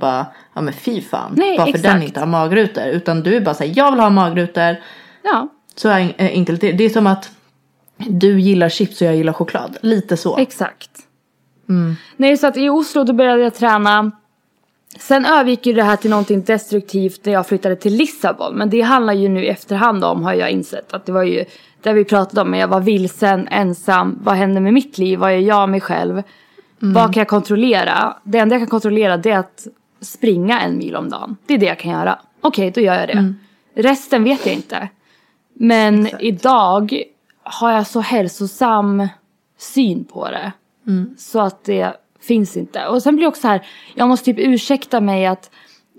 Speaker 2: bara, ja men fy fan.
Speaker 1: Nej,
Speaker 2: Varför
Speaker 1: exakt.
Speaker 2: den inte har magrutor. Utan du är bara såhär, jag vill ha magrutor.
Speaker 1: Ja,
Speaker 2: Så eh, enkelt. Det det är som att du gillar chips och jag gillar choklad. Lite så.
Speaker 1: exakt. Nej, så att i Oslo då började jag träna. Sen övergick ju det här till någonting destruktivt när jag flyttade till Lissabon. Men det handlar ju nu i efterhand om har jag insett. Att det var ju det vi pratade om. Jag var vilsen, ensam. Vad händer med mitt liv? Vad är jag mig själv? Vad kan jag kontrollera? Det enda jag kan kontrollera det är att springa en mil om dagen. Det är det jag kan göra. Okej, då gör jag det. Resten vet jag inte. Men idag har jag så hälsosam syn på det. Så att det finns inte. Och sen blir det också så här, jag måste typ ursäkta mig att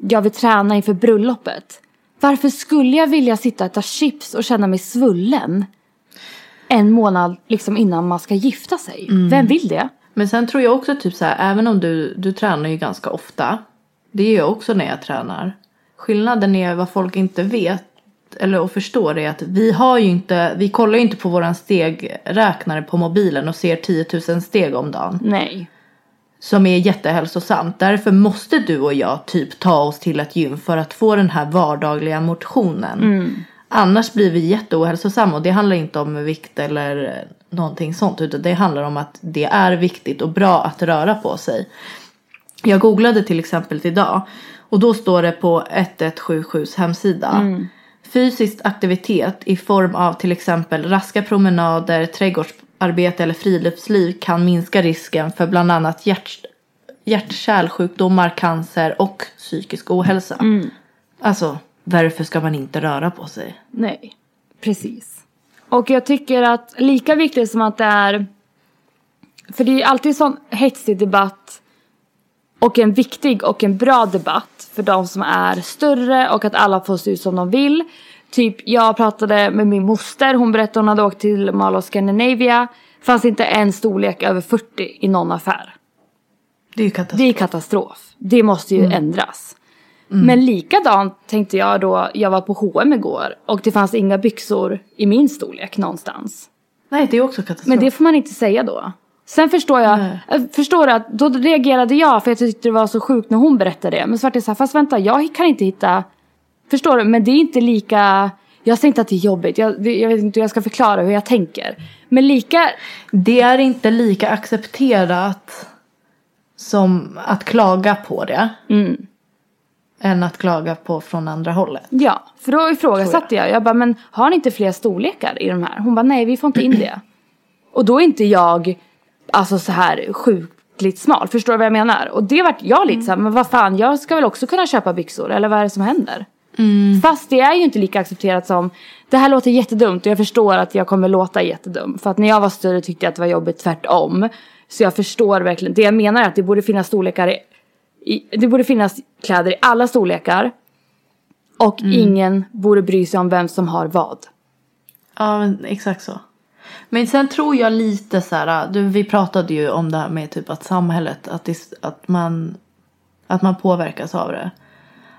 Speaker 1: jag vill träna inför bröllopet. Varför skulle jag vilja sitta och äta chips och känna mig svullen? En månad liksom innan man ska gifta sig. Vem vill det?
Speaker 2: Men sen tror jag också typ så här, även om du, du tränar ju ganska ofta. Det gör jag också när jag tränar. Skillnaden är vad folk inte vet eller och förstår är att vi har ju inte, vi kollar ju inte på våran stegräknare på mobilen och ser 10 000 steg om dagen.
Speaker 1: Nej.
Speaker 2: som är jättehälsosamt. Därför måste du och jag typ ta oss till ett gym för att få den här vardagliga motionen. Annars blir vi jätteohälsosamma och det handlar inte om vikt eller någonting sånt utan det handlar om att det är viktigt och bra att röra på sig. Jag googlade till exempel idag och då står det på 1177s hemsida. Fysisk aktivitet i form av till exempel raska promenader, trädgårdsarbete eller friluftsliv kan minska risken för bland annat hjärt, hjärt-kärlsjukdomar, cancer och psykisk ohälsa. Alltså, varför ska man inte röra på sig?
Speaker 1: Nej, precis. Och jag tycker att lika viktigt som att det är... För det är alltid sån hetsig debatt och en viktig och en bra debatt för de som är större och att alla får se ut som de vill. Typ jag pratade med min moster, hon berättade hon hade åkt till Mall of Scandinavia. Fanns inte en storlek över 40 i någon affär.
Speaker 2: Det är ju katastrof.
Speaker 1: Det är katastrof. Det måste ju ändras. Men likadant tänkte jag då, jag var på H&M igår och det fanns inga byxor i min storlek någonstans.
Speaker 2: Nej, det är också katastrof.
Speaker 1: Men det får man inte säga då. Sen förstår jag, jag förstår att då reagerade jag för jag tyckte det var så sjukt när hon berättade det. Men så vart det så här, fast vänta jag kan inte hitta, förstår du? Men det är inte lika, jag säger inte att det är jobbigt, jag, det- jag vet inte hur jag ska förklara hur jag tänker. Men lika,
Speaker 2: Det är inte lika accepterat som att klaga på det. Än att klaga på från andra hållet.
Speaker 1: ja, för då ifrågasatte jag, jag bara men har ni inte fler storlekar i de här? Hon bara nej vi får inte in det. Och då är inte jag, alltså så här sjukligt smal, förstår du vad jag menar? Och det vart jag lite så här, men vad fan jag ska väl också kunna köpa byxor, eller vad är det som händer? Fast det är ju inte lika accepterat som Det här låter jättedumt och jag förstår att jag kommer låta jättedum. För att när jag var större tyckte jag att det var jobbigt tvärtom. Så jag förstår verkligen Det jag menar är att det borde finnas storlekar i, i Det borde finnas kläder i alla storlekar. Och ingen borde bry sig om vem som har vad.
Speaker 2: Ja, men exakt så. Men sen tror jag lite så här, du, vi pratade ju om det här med typ att samhället, att, det, att, man, att man påverkas av det.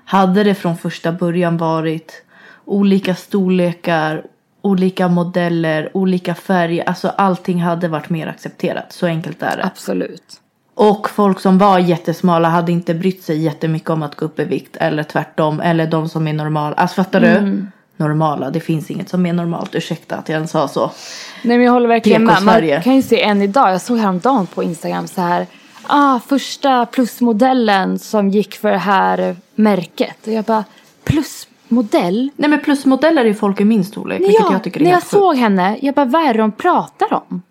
Speaker 2: Hade det från första början varit olika storlekar, olika modeller, olika färger, alltså allting hade varit mer accepterat. Så enkelt är det.
Speaker 1: Absolut
Speaker 2: Och folk som var jättesmala hade inte brytt sig jättemycket om att gå upp i vikt eller tvärtom. Eller de som är normala. Alltså fattar du? Normala, det finns inget som är normalt. Ursäkta att jag ens sa så.
Speaker 1: Nej men jag håller verkligen med. Man kan ju se än idag. Jag såg häromdagen på Instagram så här. Ah, första plusmodellen som gick för det här märket. Och jag bara, plusmodell?
Speaker 2: Nej men plusmodeller är folk i min storlek.
Speaker 1: Nej,
Speaker 2: vilket
Speaker 1: jag,
Speaker 2: tycker är
Speaker 1: när jag
Speaker 2: sjukt.
Speaker 1: såg henne, jag bara, vad är det de pratar om?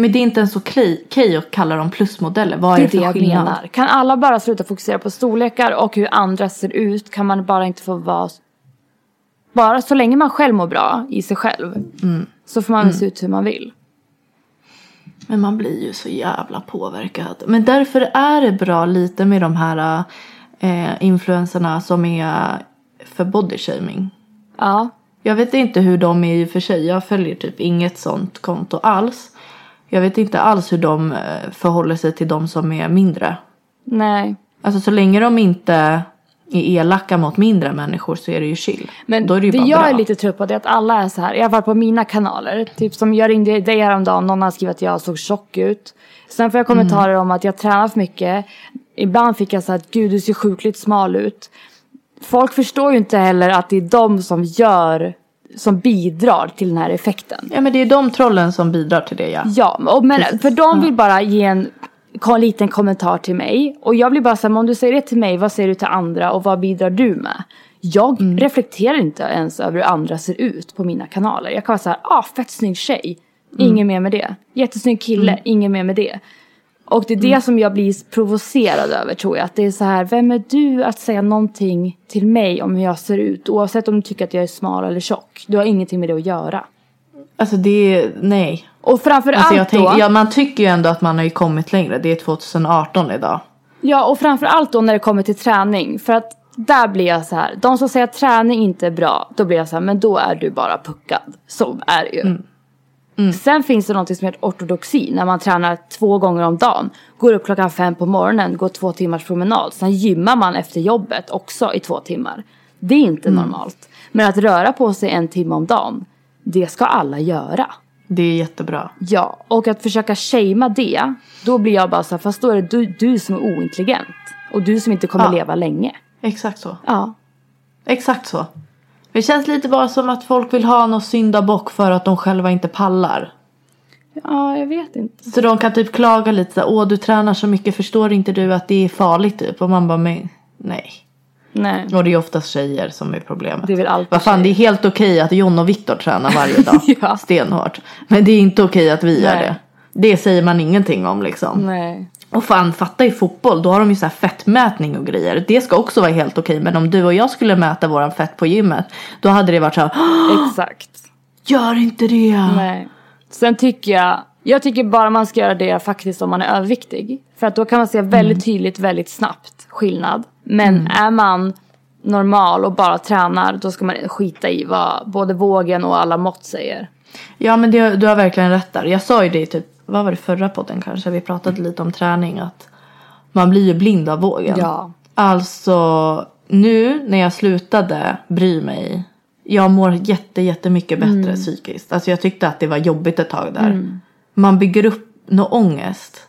Speaker 2: Men det är inte ens okej okej att kalla dem plusmodeller. Vad är det
Speaker 1: det
Speaker 2: för skillnad?
Speaker 1: menar. Kan alla bara sluta fokusera på storlekar och hur andra ser ut? Kan man bara inte få vara... Bara så länge man själv mår bra i sig själv.
Speaker 2: Mm.
Speaker 1: Så får man väl se ut hur man vill.
Speaker 2: Men man blir ju så jävla påverkad. Men därför är det bra lite med de här eh, influencerna som är för body shaming.
Speaker 1: Ja.
Speaker 2: Jag vet inte hur de är i och för sig. Jag följer typ inget sånt konto alls. Jag vet inte alls hur de eh, förhåller sig till de som är mindre.
Speaker 1: Nej.
Speaker 2: Alltså så länge de inte är elaka mot mindre människor så är det ju chill.
Speaker 1: Men
Speaker 2: Då är det ju
Speaker 1: det jag
Speaker 2: bra.
Speaker 1: är lite trött på det är att alla är så här. I alla fall på mina kanaler. Typ som jag ringde dig häromdagen. Någon har skrivit att jag såg tjock ut. Sen får jag kommentarer
Speaker 2: Mm.
Speaker 1: om att jag tränar för mycket. Ibland fick jag så här att gud du ser sjukligt smal ut. Folk förstår ju inte heller att det är de som gör. Som bidrar till den här effekten.
Speaker 2: Ja men det är de trollen som bidrar till det ja.
Speaker 1: Ja, och men
Speaker 2: Precis.
Speaker 1: för de vill bara ge en ko- liten kommentar till mig. Och jag blir bara så här, om du säger det till mig, vad säger du till andra och vad bidrar du med? Jag
Speaker 2: Mm.
Speaker 1: reflekterar inte ens över hur andra ser ut på mina kanaler. Jag kan vara så här, ah fett snygg tjej.
Speaker 2: Mm.
Speaker 1: Ingen mer med det. Jättesnygg kille, ingen mer med det. Och det är
Speaker 2: Mm.
Speaker 1: det som jag blir provocerad över tror jag. Att det är så här, vem är du att säga någonting till mig om hur jag ser ut? Oavsett om du tycker att jag är smal eller tjock. Du har ingenting med det att göra.
Speaker 2: Alltså det nej.
Speaker 1: Och framför
Speaker 2: Alltså
Speaker 1: då.
Speaker 2: ja, man tycker ju ändå att man har ju kommit längre. Det är 2018 idag.
Speaker 1: Ja, och framförallt då när det kommer till träning. För att där blir jag så här. De som säger att träning inte är bra. Då blir jag så här, men då är du bara puckad. Så är det ju. Sen finns det något som heter ortodoxi. När man tränar två gånger om dagen. Går upp klockan fem på morgonen. Går två timmars promenad. Sen gymmar man efter jobbet också i två timmar. Det är inte normalt. Men att röra på sig en timme om dagen. Det ska alla göra.
Speaker 2: Det är jättebra.
Speaker 1: Ja, och att försöka shamea det, då blir jag bara så här, fast då är det du, du som är ointelligent. Och du som inte kommer
Speaker 2: Ja.
Speaker 1: leva länge.
Speaker 2: Exakt så.
Speaker 1: Ja.
Speaker 2: Exakt så. Det känns lite bara som att folk vill ha någon syndabock för att de själva inte pallar.
Speaker 1: Ja, jag vet inte.
Speaker 2: Så de kan typ klaga lite så åh du tränar så mycket, förstår inte du att det är farligt typ? Och man bara, men nej.
Speaker 1: Nej.
Speaker 2: Och det är oftast tjejer som är problemet.
Speaker 1: Det är väl alltid
Speaker 2: Vad fan, det är helt okej att John och Viktor tränar varje dag.
Speaker 1: Ja.
Speaker 2: Stenhårt. Men det är inte okej att vi gör
Speaker 1: Nej.
Speaker 2: det. Det säger man ingenting om liksom.
Speaker 1: Nej.
Speaker 2: Och fan, fatta i fotboll, då har de ju så här fettmätning och grejer. Det ska också vara helt okej. Men om du och jag skulle mäta våran fett på gymmet, då hade det varit så här, "Åh,
Speaker 1: Exakt.
Speaker 2: gör inte det.
Speaker 1: Nej. Sen tycker jag, jag tycker bara man ska göra det faktiskt om man är överviktig. För att då kan man se väldigt tydligt, väldigt snabbt skillnad. Men är man normal och bara tränar, då ska man skita i vad både vågen och alla mått säger.
Speaker 2: Ja men det, du har verkligen rätt där. Jag sa ju det i typ, vad var det förra podden kanske? Vi pratade lite om träning. Att man blir ju blind av vågen.
Speaker 1: Ja.
Speaker 2: Alltså nu när jag slutade bry mig. Jag mår jätte, jättemycket bättre psykiskt. Alltså jag tyckte att det var jobbigt ett tag där. Man bygger upp någon ångest.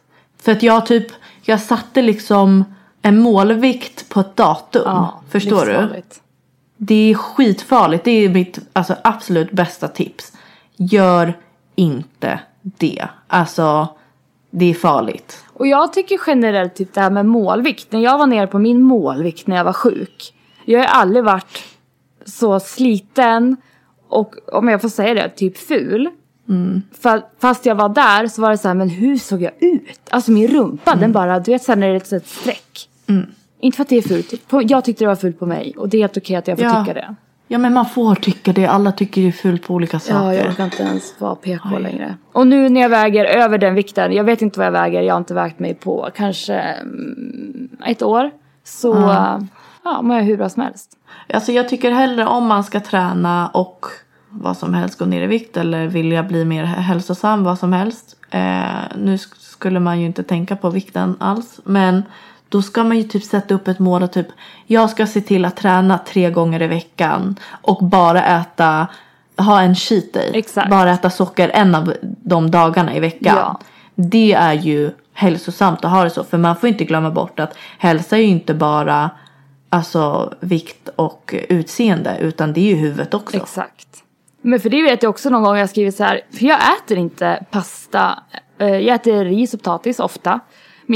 Speaker 2: För att jag typ, jag satte liksom en målvikt på ett datum.
Speaker 1: Ja,
Speaker 2: Förstår du? Det är skitfarligt. Det är mitt alltså, absolut bästa tips. Gör inte det. Alltså, det är farligt.
Speaker 1: Och jag tycker generellt typ det här med målvikt. När jag var nere på min målvikt när jag var sjuk. Jag har aldrig varit så sliten och om jag får säga det, typ ful. För, fast jag var där så var det så här, men hur såg jag ut? Alltså min rumpa, den bara, du vet såhär när det är ett, streck. Inte för att det är fult, jag tyckte det var fult på mig och det är helt okej att jag får
Speaker 2: Ja.
Speaker 1: tycka det.
Speaker 2: Ja men man får tycka det. Alla tycker det är fult på olika saker.
Speaker 1: Ja, jag orkar inte ens vara PK längre. Och nu när jag väger över den vikten, jag vet inte vad jag väger, jag har inte vägt mig på kanske mm, ett år. Så ja, mår jag hur bra som helst.
Speaker 2: Alltså jag tycker hellre om man ska träna och vad som helst gå ner i vikt eller vilja bli mer hälsosam, vad som helst. Eh, nu sk- skulle man ju inte tänka på vikten alls. Men då ska man ju typ sätta upp ett mål och typ jag ska se till att träna tre gånger i veckan och bara äta, ha en cheat day.
Speaker 1: Exakt.
Speaker 2: Bara äta socker en av de dagarna i veckan.
Speaker 1: Ja.
Speaker 2: Det är ju hälsosamt att ha det så. För man får inte glömma bort att hälsa är ju inte bara alltså, vikt och utseende. Utan det är ju huvudet också.
Speaker 1: Exakt. Men för det vet jag också någon gång jag skrivit så här, för jag äter inte pasta, eh, jag äter ris och potatis ofta.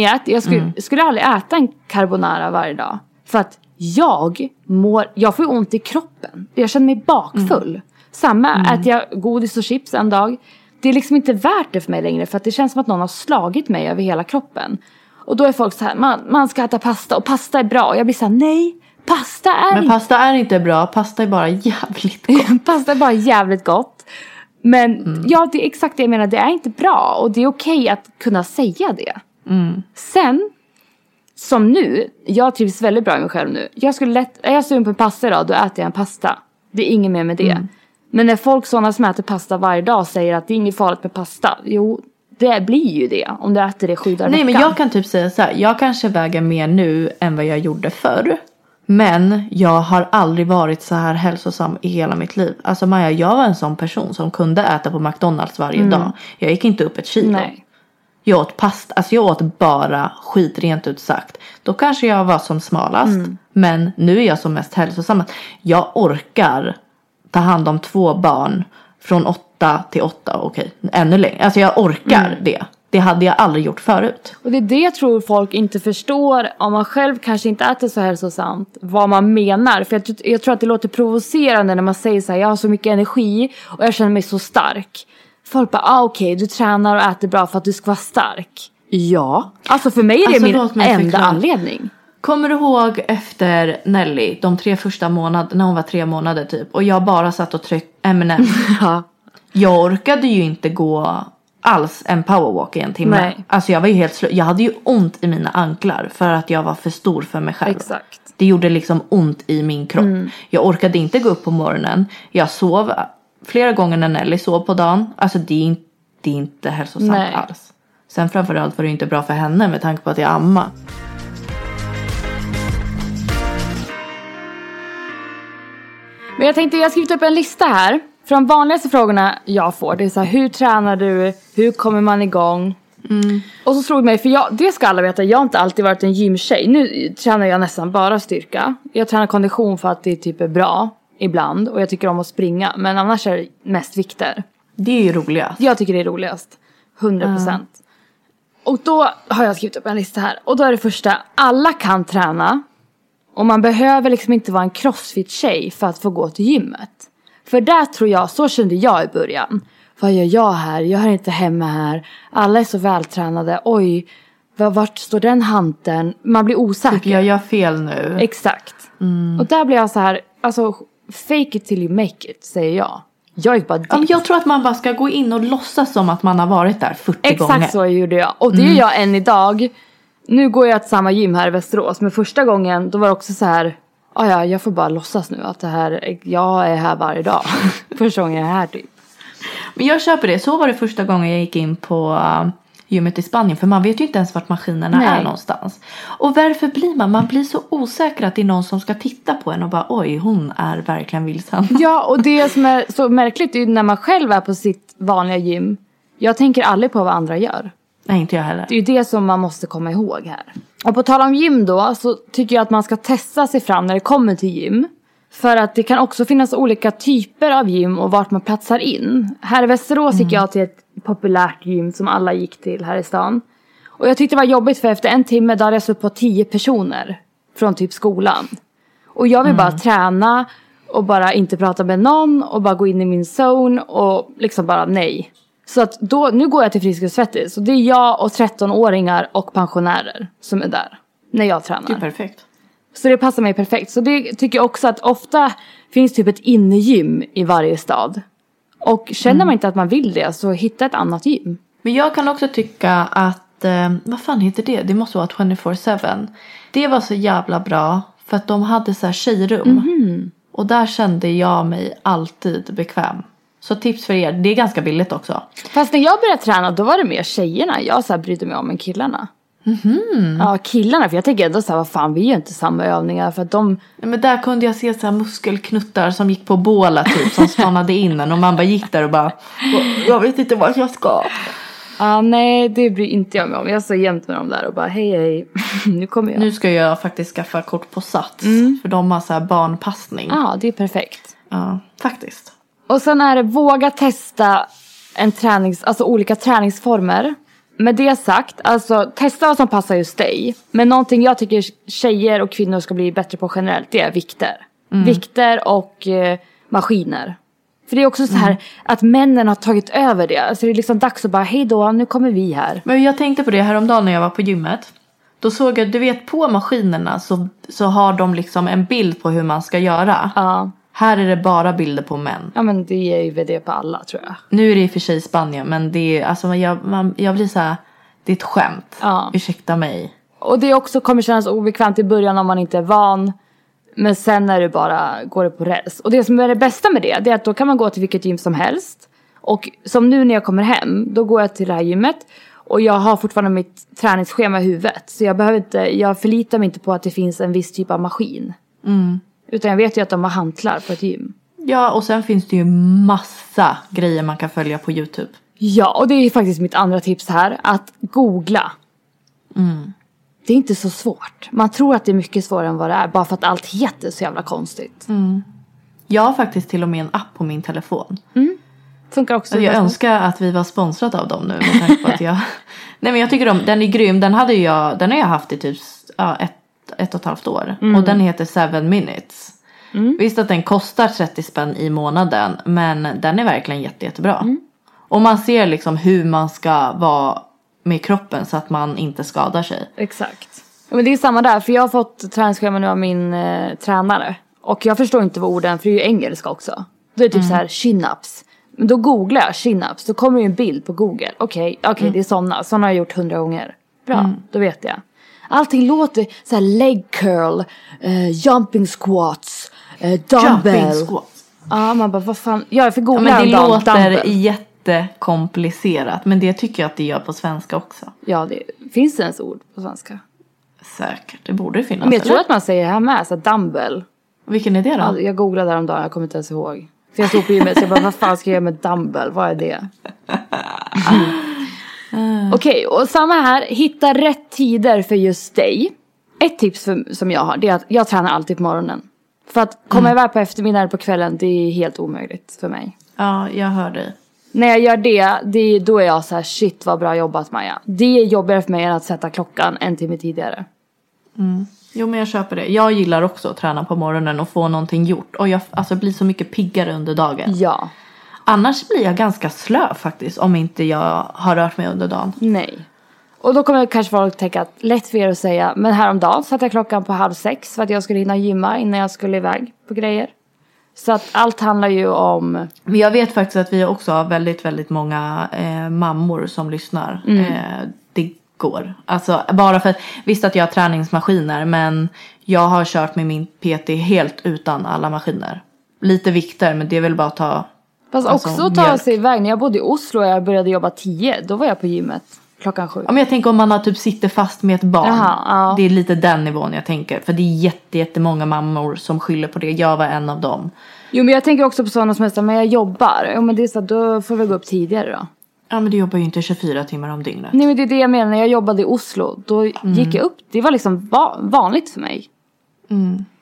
Speaker 1: Jag, äter, jag skulle, skulle aldrig äta en carbonara varje dag. För att jag mår, jag får ont i kroppen. Jag känner mig bakfull. Samma, äter jag godis och chips en dag. Det är liksom inte värt det för mig längre för att det känns som att någon har slagit mig över hela kroppen. Och då är folk så här, man, man ska äta pasta och pasta är bra. Och jag blir så här, nej, pasta är
Speaker 2: Men pasta är inte bra. Pasta är bara jävligt gott.
Speaker 1: Pasta är bara jävligt gott. Men ja, det är exakt det jag menar. Det är inte bra och det är okej att kunna säga det. Sen, som nu, jag trivs väldigt bra i mig själv nu. Jag skulle lätt, är jag sugen på en pasta idag, då äter jag en pasta. Det är inget mer med det. Men när folk sådana som äter pasta varje dag säger att det är inget farligt med pasta. Jo, det blir ju det om du äter det sju dagar
Speaker 2: Nej men
Speaker 1: veckan.
Speaker 2: jag kan typ säga så här. Jag kanske väger mer nu än vad jag gjorde förr. Men jag har aldrig varit så här hälsosam i hela mitt liv. Alltså Maja, jag var en sån person som kunde äta på McDonalds varje dag. Jag gick inte upp ett kilo.
Speaker 1: Nej.
Speaker 2: Jag åt pasta, alltså jag åt bara skit rent ut sagt. Då kanske jag var som smalast. Men nu är jag som mest hälsosam. Jag orkar ta hand om två barn från åtta till åtta. Okej, ännu längre. Alltså jag orkar det. Det hade jag aldrig gjort förut.
Speaker 1: Och det är det jag tror folk inte förstår om man själv kanske inte äter så hälsosamt. Vad man menar. För jag, jag tror att det låter provocerande när man säger så här. Jag har så mycket energi och jag känner mig så stark. Folk bara, ah, okej du tränar och äter bra för att du ska vara stark. Ja. Alltså för mig är det
Speaker 2: Alltså,
Speaker 1: min enda anledning.
Speaker 2: Kommer du ihåg efter Nelly, de tre första månaderna, när hon var tre månader typ. Och jag bara satt och tryckte M&M.
Speaker 1: Ja.
Speaker 2: Jag orkade ju inte gå alls en powerwalk i en timme.
Speaker 1: Nej.
Speaker 2: Alltså jag var ju helt slut. Jag hade ju ont i mina anklar för att jag var för stor för mig själv.
Speaker 1: Exakt.
Speaker 2: Det gjorde liksom ont i min kropp.
Speaker 1: Mm.
Speaker 2: Jag orkade inte gå upp på morgonen. Jag sov flera gånger när Nelly sov på dagen. Alltså det är inte, det är inte hälsosamt
Speaker 1: Nej.
Speaker 2: alls. Sen framförallt var det inte bra för henne med tanke på att jag ammar.
Speaker 1: Men jag tänkte, jag har skrivit upp en lista här. För de vanligaste frågorna jag får det är så här, hur tränar du? Hur kommer man igång? Och så slog det mig, för jag, det ska alla veta, jag har inte alltid varit en gymtjej. Nu tränar jag nästan bara styrka. Jag tränar kondition för att det typ är bra ibland och jag tycker om att springa. Men annars är det mest vikter.
Speaker 2: Det är ju roligast.
Speaker 1: Jag tycker det är roligast. 100%. procent. Och då har jag skrivit upp en lista här. Och då är det första, alla kan träna. Och man behöver liksom inte vara en crossfit-tjej för att få gå till gymmet. För där tror jag, så kände jag i början. Vad gör jag här? Jag hör inte hemma här. Alla är så vältränade. Oj, var- vart står den hanteln? Man blir osäker.
Speaker 2: Typ jag gör fel nu.
Speaker 1: Exakt. Och där blir jag så här, alltså fake it till you make it, säger jag. Jag gick bara dit.
Speaker 2: Ja, men jag tror att man bara ska gå in och låtsas som att man har varit där 40
Speaker 1: Exakt
Speaker 2: gånger.
Speaker 1: så gjorde jag. Och det
Speaker 2: Mm.
Speaker 1: gör jag än idag. Nu går jag till samma gym här i Västerås. Men första gången då var det också så här. "Ah, ja, jag får bara låtsas nu att det här, jag är här varje dag. första gången jag är här typ.
Speaker 2: Men jag köper det. Så var det första gången jag gick in på gymmet i Spanien. För man vet ju inte ens vart maskinerna
Speaker 1: Nej.
Speaker 2: är någonstans. Och varför blir man? Man blir så osäker att det är någon som ska titta på en och bara oj, hon är verkligen vilsen.
Speaker 1: Ja, och det som är så märkligt är ju när man själv är på sitt vanliga gym. Jag tänker aldrig på vad andra gör.
Speaker 2: Nej, inte jag heller.
Speaker 1: Det är ju det som man måste komma ihåg här. Och på tal om gym då så tycker jag att man ska testa sig fram när det kommer till gym. För att det kan också finnas olika typer av gym och vart man platsar in. Här i Västerås gick jag till ett populärt gym som alla gick till här i stan. Och jag tyckte det var jobbigt för efter en timme då hade jag suttit på tio personer. Från typ skolan. Och jag vill bara träna och bara inte prata med någon och bara gå in i min zone och liksom bara nej. Så att då, nu går jag till Friskis Svettis och det är jag och 13-åringar och pensionärer som är där. När jag tränar.
Speaker 2: Det är perfekt.
Speaker 1: Så det passar mig perfekt. Så det tycker jag också att ofta finns typ ett innegym i varje stad. Och känner man inte att man vill det så hitta ett annat gym.
Speaker 2: Men jag kan också tycka att, eh, vad fan heter det? Det måste vara 24-7. Det var så jävla bra för att de hade så här tjejrum.
Speaker 1: Mhm.
Speaker 2: Och där kände jag mig alltid bekväm. Så tips för er, det är ganska billigt också.
Speaker 1: Fast när jag började träna då var det mer tjejerna jag så här brydde mig om än killarna. Ja killarna för jag tänker ändå så här vad fan vi gör inte samma övningar för att de
Speaker 2: Men där kunde jag se så här muskelknuttar som gick på båla typ som stannade in en och man bara gick där och bara jag vet inte vart jag ska.
Speaker 1: Ja nej det bryr inte jag mig om. Jag står jämt med dem där och bara hej hej nu kommer jag.
Speaker 2: Nu ska jag faktiskt skaffa kort på Sats för de har så här barnpassning.
Speaker 1: Ja det är perfekt.
Speaker 2: Ja, faktiskt.
Speaker 1: Och sen är det våga testa en tränings, alltså olika träningsformer. Med det sagt, alltså testa vad som passar just dig. Men någonting jag tycker tjejer och kvinnor ska bli bättre på generellt, det är vikter. Vikter och eh, maskiner. För det är också så här att männen har tagit över det. Alltså det är liksom dags att bara, hej då, nu kommer vi här.
Speaker 2: Men jag tänkte på det häromdagen när jag var på gymmet. Då såg jag, du vet på maskinerna så, så har de liksom en bild på hur man ska göra.
Speaker 1: Ja,
Speaker 2: Här är det bara bilder på män.
Speaker 1: ja men det är ju det på alla tror jag.
Speaker 2: Nu är det i och för sig Spanien men det är, alltså jag, man, jag blir så här, det är ett skämt.
Speaker 1: Ja.
Speaker 2: Ursäkta mig.
Speaker 1: Och det också kommer kännas obekvämt i början om man inte är van. Men sen är det bara, går det på räls. Och det som är det bästa med det, det är att då kan man gå till vilket gym som helst. Och som nu när jag kommer hem, då går jag till det här gymmet. Och jag har fortfarande mitt träningsschema i huvudet. Så jag behöver inte, jag förlitar mig inte på att det finns en viss typ av maskin. Utan jag vet ju att de har hantlar på ett gym.
Speaker 2: Ja och sen finns det ju massa grejer man kan följa på YouTube.
Speaker 1: Ja, och det är faktiskt mitt andra tips här. Att googla. Det är inte så svårt. Man tror att det är mycket svårare än vad det är. Bara för att allt heter så jävla konstigt.
Speaker 2: Jag har faktiskt till och med en app på min telefon.
Speaker 1: Funkar också.
Speaker 2: Jag önskar att vi var sponsrade av dem nu med tanke på att jag... Nej men jag tycker om, den är grym. Den hade jag, den har jag haft i typ ja, ett, ett och ett halvt år. Och den heter 7 minutes. Visst att den kostar 30 spänn i månaden men den är verkligen jätte, jättebra. Och man ser liksom hur man ska vara med kroppen så att man inte skadar sig.
Speaker 1: Exakt. Ja, men det är samma där, för jag har fått träningsschema nu av min eh, tränare. Och jag förstår inte vad orden, för det är ju engelska också. Då är det typ så här chin-ups. Men då googlar jag chin-ups, då kommer ju en bild på google. Okej, okej det är sådana. Sådana har jag gjort hundra gånger. Bra, då vet jag. Allting låter så här leg curl, eh, jumping squats, eh, dumbbell.
Speaker 2: Jumping squats.
Speaker 1: Ja, man bara vad fan. Ja, jag fick
Speaker 2: Ja,
Speaker 1: googla
Speaker 2: men det låter
Speaker 1: dumbbell.
Speaker 2: jättekomplicerat. Men det tycker jag att det gör på svenska också.
Speaker 1: Ja, det finns det ens ord på svenska?
Speaker 2: Säkert, det borde finnas.
Speaker 1: Men jag tror
Speaker 2: eller?
Speaker 1: att man säger här med, så här dumbbell.
Speaker 2: Vilken är det då?
Speaker 1: Ja, jag googlade häromdagen, jag kommer inte ens ihåg. För jag stod på gymmet så jag bara, vad fan ska jag göra med dumbbell? Vad är det? Okej, och samma här. Hitta rätt tider för just dig. Ett tips för, som jag har, det är att jag tränar alltid på morgonen. För att komma iväg på eftermiddagen eller på kvällen, det är helt omöjligt för mig.
Speaker 2: Ja, jag hör dig.
Speaker 1: När jag gör det, det då är jag så här, shit vad bra jobbat Maja. Det är jobbigare för mig än att sätta klockan en timme tidigare.
Speaker 2: Jo men jag köper det. Jag gillar också att träna på morgonen och få någonting gjort. Och jag alltså, blir så mycket piggare under dagen.
Speaker 1: Ja.
Speaker 2: Annars blir jag ganska slö faktiskt om inte jag har rört mig under dagen.
Speaker 1: Nej. Och då kommer kanske folk tänka att lätt för er att säga, men häromdagen satte jag klockan på halv sex för att jag skulle hinna gymma innan jag skulle iväg på grejer. Så att allt handlar ju om,
Speaker 2: Men jag vet faktiskt att vi också har väldigt, väldigt många eh, mammor som lyssnar. Eh, det går. Alltså bara för att, visst att jag har träningsmaskiner men jag har kört med min PT helt utan alla maskiner. Lite vikter men det är väl bara att ta
Speaker 1: fast
Speaker 2: Alltså,
Speaker 1: också ta
Speaker 2: mjölk.
Speaker 1: sig iväg. När jag bodde i Oslo och jag började jobba tio, då var jag på gymmet klockan sju.
Speaker 2: Ja, men jag tänker om man har typ sitter fast med ett barn.
Speaker 1: Jaha, ja.
Speaker 2: Det är lite den nivån jag tänker. För det är jätte, jättemånga mammor som skyller på det. Jag var en av dem.
Speaker 1: Jo men jag tänker också på sådana som är men jag jobbar. Jo men det är så här, då får vi gå upp tidigare då.
Speaker 2: Ja men du jobbar ju inte 24 timmar om dygnet.
Speaker 1: Nej men det är det jag menar, när jag jobbade i Oslo, då gick jag upp. Det var liksom va- vanligt för mig.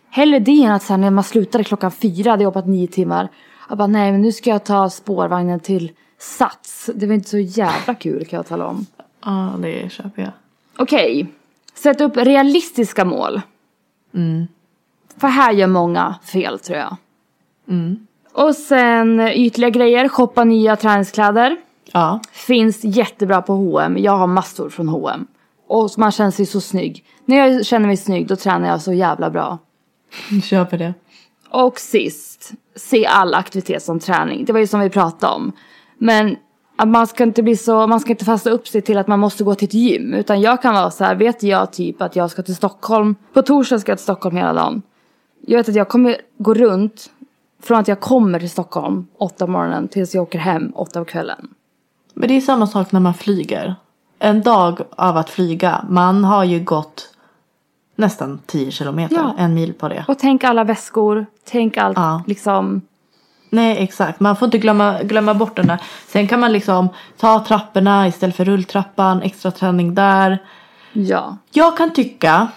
Speaker 1: Hellre det än att så här, när man slutade klockan fyra, hade jobbat nio timmar. Jag bara, nej men nu ska jag ta spårvagnen till Sats. Det var inte så jävla kul kan jag tala om.
Speaker 2: Ja det köper jag.
Speaker 1: Okej, sätt upp realistiska mål. För här gör många fel tror jag. Och sen ytliga grejer, shoppa nya träningskläder.
Speaker 2: Ja.
Speaker 1: Finns jättebra på H&M. Jag har massor från H&M. Och man känner sig så snygg. När jag känner mig snygg då tränar jag så jävla bra.
Speaker 2: Köper det.
Speaker 1: Och sist, se all aktivitet som träning. Det var ju som vi pratade om. Men att man ska inte bli så, man ska inte fasta upp sig till att man måste gå till ett gym. Utan jag kan vara så här, vet jag typ att jag ska till Stockholm. På torsdag ska jag till Stockholm hela dagen. Jag vet att jag kommer gå runt från att jag kommer till Stockholm åtta på morgonen tills jag åker hem åtta på kvällen.
Speaker 2: Men det är samma sak när man flyger. En dag av att flyga. Man har ju gått nästan 10 kilometer.
Speaker 1: Ja.
Speaker 2: En mil på det.
Speaker 1: Och tänk alla väskor, tänk allt
Speaker 2: Ja.
Speaker 1: liksom.
Speaker 2: Nej exakt. Man får inte glömma, glömma bort den där. Sen kan man liksom ta trapporna istället för rulltrappan. Extra träning där.
Speaker 1: Ja.
Speaker 2: Jag kan tycka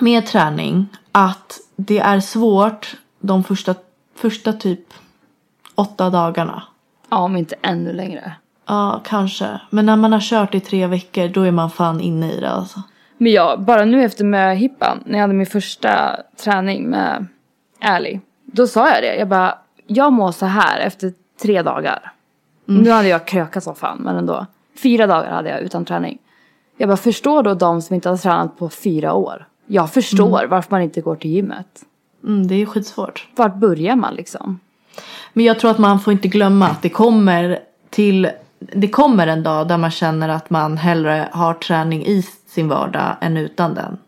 Speaker 2: med träning att det är svårt de första, första typ åtta dagarna.
Speaker 1: Ja, om inte ännu längre.
Speaker 2: Ja, kanske. Men när man har kört i tre veckor då är man fan inne i det alltså.
Speaker 1: Men jag, bara nu efter med hippan, när jag hade min första träning med Ali. Då sa jag det, jag bara, jag mår så här efter tre dagar. Nu hade jag krökat som fan, men ändå. Fyra dagar hade jag utan träning. Jag bara, förstår då de som inte har tränat på fyra år? Jag förstår varför man inte går till gymmet.
Speaker 2: Mm, det är skitsvårt.
Speaker 1: Vart börjar man liksom?
Speaker 2: Men jag tror att man får inte glömma att det kommer till det kommer en dag där man känner att man hellre har träning i sin vardag än utan den.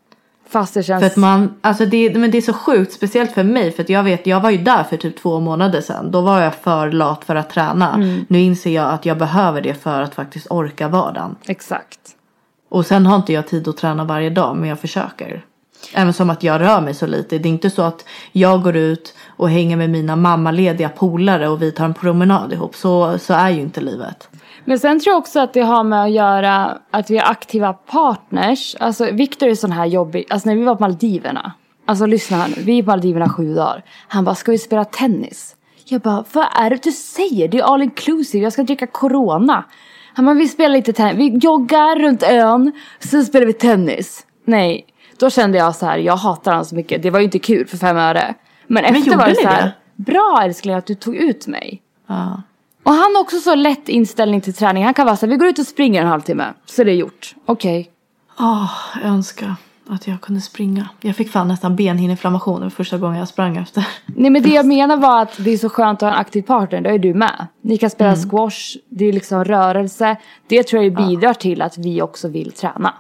Speaker 1: Fast det känns...
Speaker 2: För att man, alltså det, men det är så sjukt, speciellt för mig. För att jag vet, jag var ju där för typ två månader sedan. Då var jag för lat för att träna. Nu inser jag att jag behöver det för att faktiskt orka vardagen.
Speaker 1: Exakt.
Speaker 2: Och sen har inte jag tid att träna varje dag, men jag försöker. Även som att jag rör mig så lite. Det är inte så att jag går ut och hänger med mina mammalediga polare och vi tar en promenad ihop. Så, så är ju inte livet.
Speaker 1: Men sen tror jag också att det har med att göra att vi är aktiva partners. Alltså Victor är sån här jobbig, alltså när vi var på Maldiverna. Alltså lyssna här nu, vi är på Maldiverna sju dagar. Han bara, ska vi spela tennis? Jag bara, vad är det du säger? Det är all inclusive, jag ska dricka corona. Han bara, vi spelar lite tennis, vi joggar runt ön, sen spelar vi tennis. Nej, då kände jag så här, jag hatar honom så mycket. Det var ju inte kul för fem öre. Men efter
Speaker 2: gjorde
Speaker 1: var det så här,
Speaker 2: det?
Speaker 1: bra älskling att du tog ut mig.
Speaker 2: Ja.
Speaker 1: Och han har också så lätt inställning till träning. Han kan vara så här, vi går ut och springer en halvtimme. Så det är gjort. Okej.
Speaker 2: Åh, jag önskar att jag kunde springa. Jag fick fan nästan benhinneinflammation första gången jag sprang efter.
Speaker 1: Nej men det jag menar var att det är så skönt att ha en aktiv partner. Det är du med. Ni kan spela
Speaker 2: Mm.
Speaker 1: squash. Det är liksom rörelse. Det tror jag bidrar till att vi också vill träna.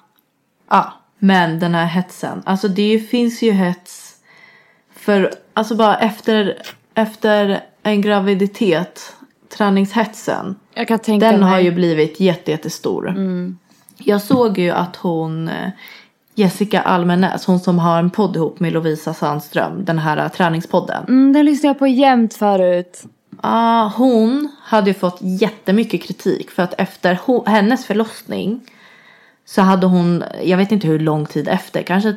Speaker 2: Ja, men den här hetsen. Alltså det finns ju hets. För alltså bara efter, efter en graviditet. Träningshetsen.
Speaker 1: Jag kan tänka
Speaker 2: Den
Speaker 1: mig.
Speaker 2: har ju blivit jätte, jättestor. Jag såg ju att hon eh, Jessica Almenäs, hon som har en podd ihop med Lovisa Sandström. Den här eh, träningspodden.
Speaker 1: Mm, den lyssnade jag på jämt förut.
Speaker 2: Ah, hon hade ju fått jättemycket kritik för att efter hennes förlossning så hade hon, jag vet inte hur lång tid efter, kanske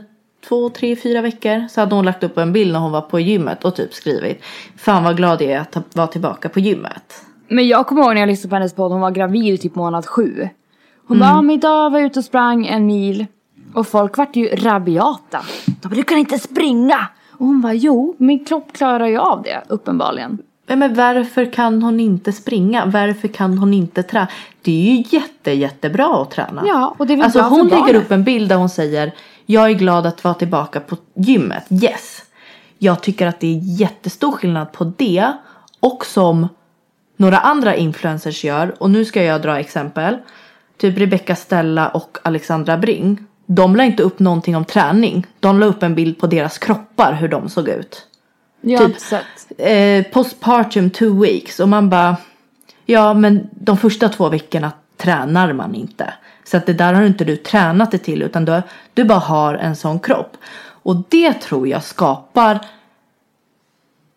Speaker 2: två, tre, fyra veckor så hade hon lagt upp en bild när hon var på gymmet och typ skrivit Fan vad glad jag är att vara tillbaka på gymmet.
Speaker 1: Men jag kommer ihåg när jag lyssnade på hennes podd, hon var gravid typ månad sju. Hon
Speaker 2: Mm.
Speaker 1: bara, men idag var jag ute och sprang en mil. Och folk vart ju rabiata. De bara, du kan inte springa! Och hon bara, jo, min kropp klarar ju av det, uppenbarligen.
Speaker 2: Men, men varför kan hon inte springa? Varför kan hon inte träna? Det är ju jätte, jättebra att träna.
Speaker 1: Ja, och det är väl
Speaker 2: Alltså
Speaker 1: bra
Speaker 2: hon lägger upp en bild där hon säger Jag är glad att vara tillbaka på gymmet. Yes. Jag tycker att det är jättestor skillnad på det och som några andra influencers gör. Och nu ska jag dra exempel. Typ Rebecca Stella och Alexandra Bring. De la inte upp någonting om träning. De la upp en bild på deras kroppar hur de såg ut.
Speaker 1: Jag
Speaker 2: Typ. Eh, postpartum two weeks och man bara Ja men de första två veckorna tränar man inte. Så att det där har inte du tränat dig till utan du, du bara har en sån kropp. Och det tror jag skapar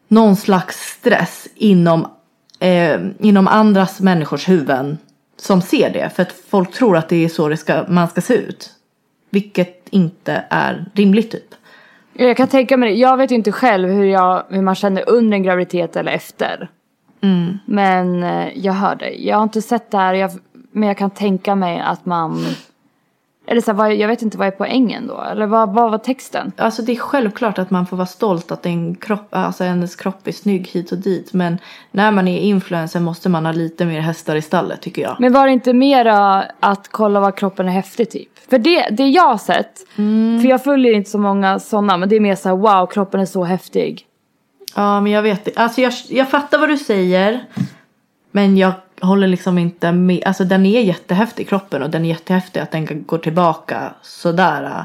Speaker 2: någon slags stress inom, eh, inom andras människors huvuden som ser det. För att folk tror att det är så det ska, man ska se ut. Vilket inte är rimligt typ.
Speaker 1: Jag kan tänka mig det. Jag vet inte själv hur, jag, hur man känner under en graviditet eller efter.
Speaker 2: Mm.
Speaker 1: Men eh, jag hör dig. Jag har inte sett det här. Jag, men jag kan tänka mig att man... Eller så här, jag vet inte vad är poängen då? Eller vad, vad var texten?
Speaker 2: Alltså det är självklart att man får vara stolt att en kropp, alltså hennes kropp är snygg hit och dit. Men när man är influencer måste man ha lite mer hästar i stallet tycker jag.
Speaker 1: Men var det inte mera att kolla vad kroppen är häftig typ? För det, det jag har sett, för jag följer inte så många sådana, men det är mer så här wow kroppen är så häftig.
Speaker 2: Ja men jag vet inte. Alltså jag, jag fattar vad du säger. Men jag håller liksom inte med. Alltså den är jättehäftig kroppen och den är jättehäftig att den går tillbaka sådär.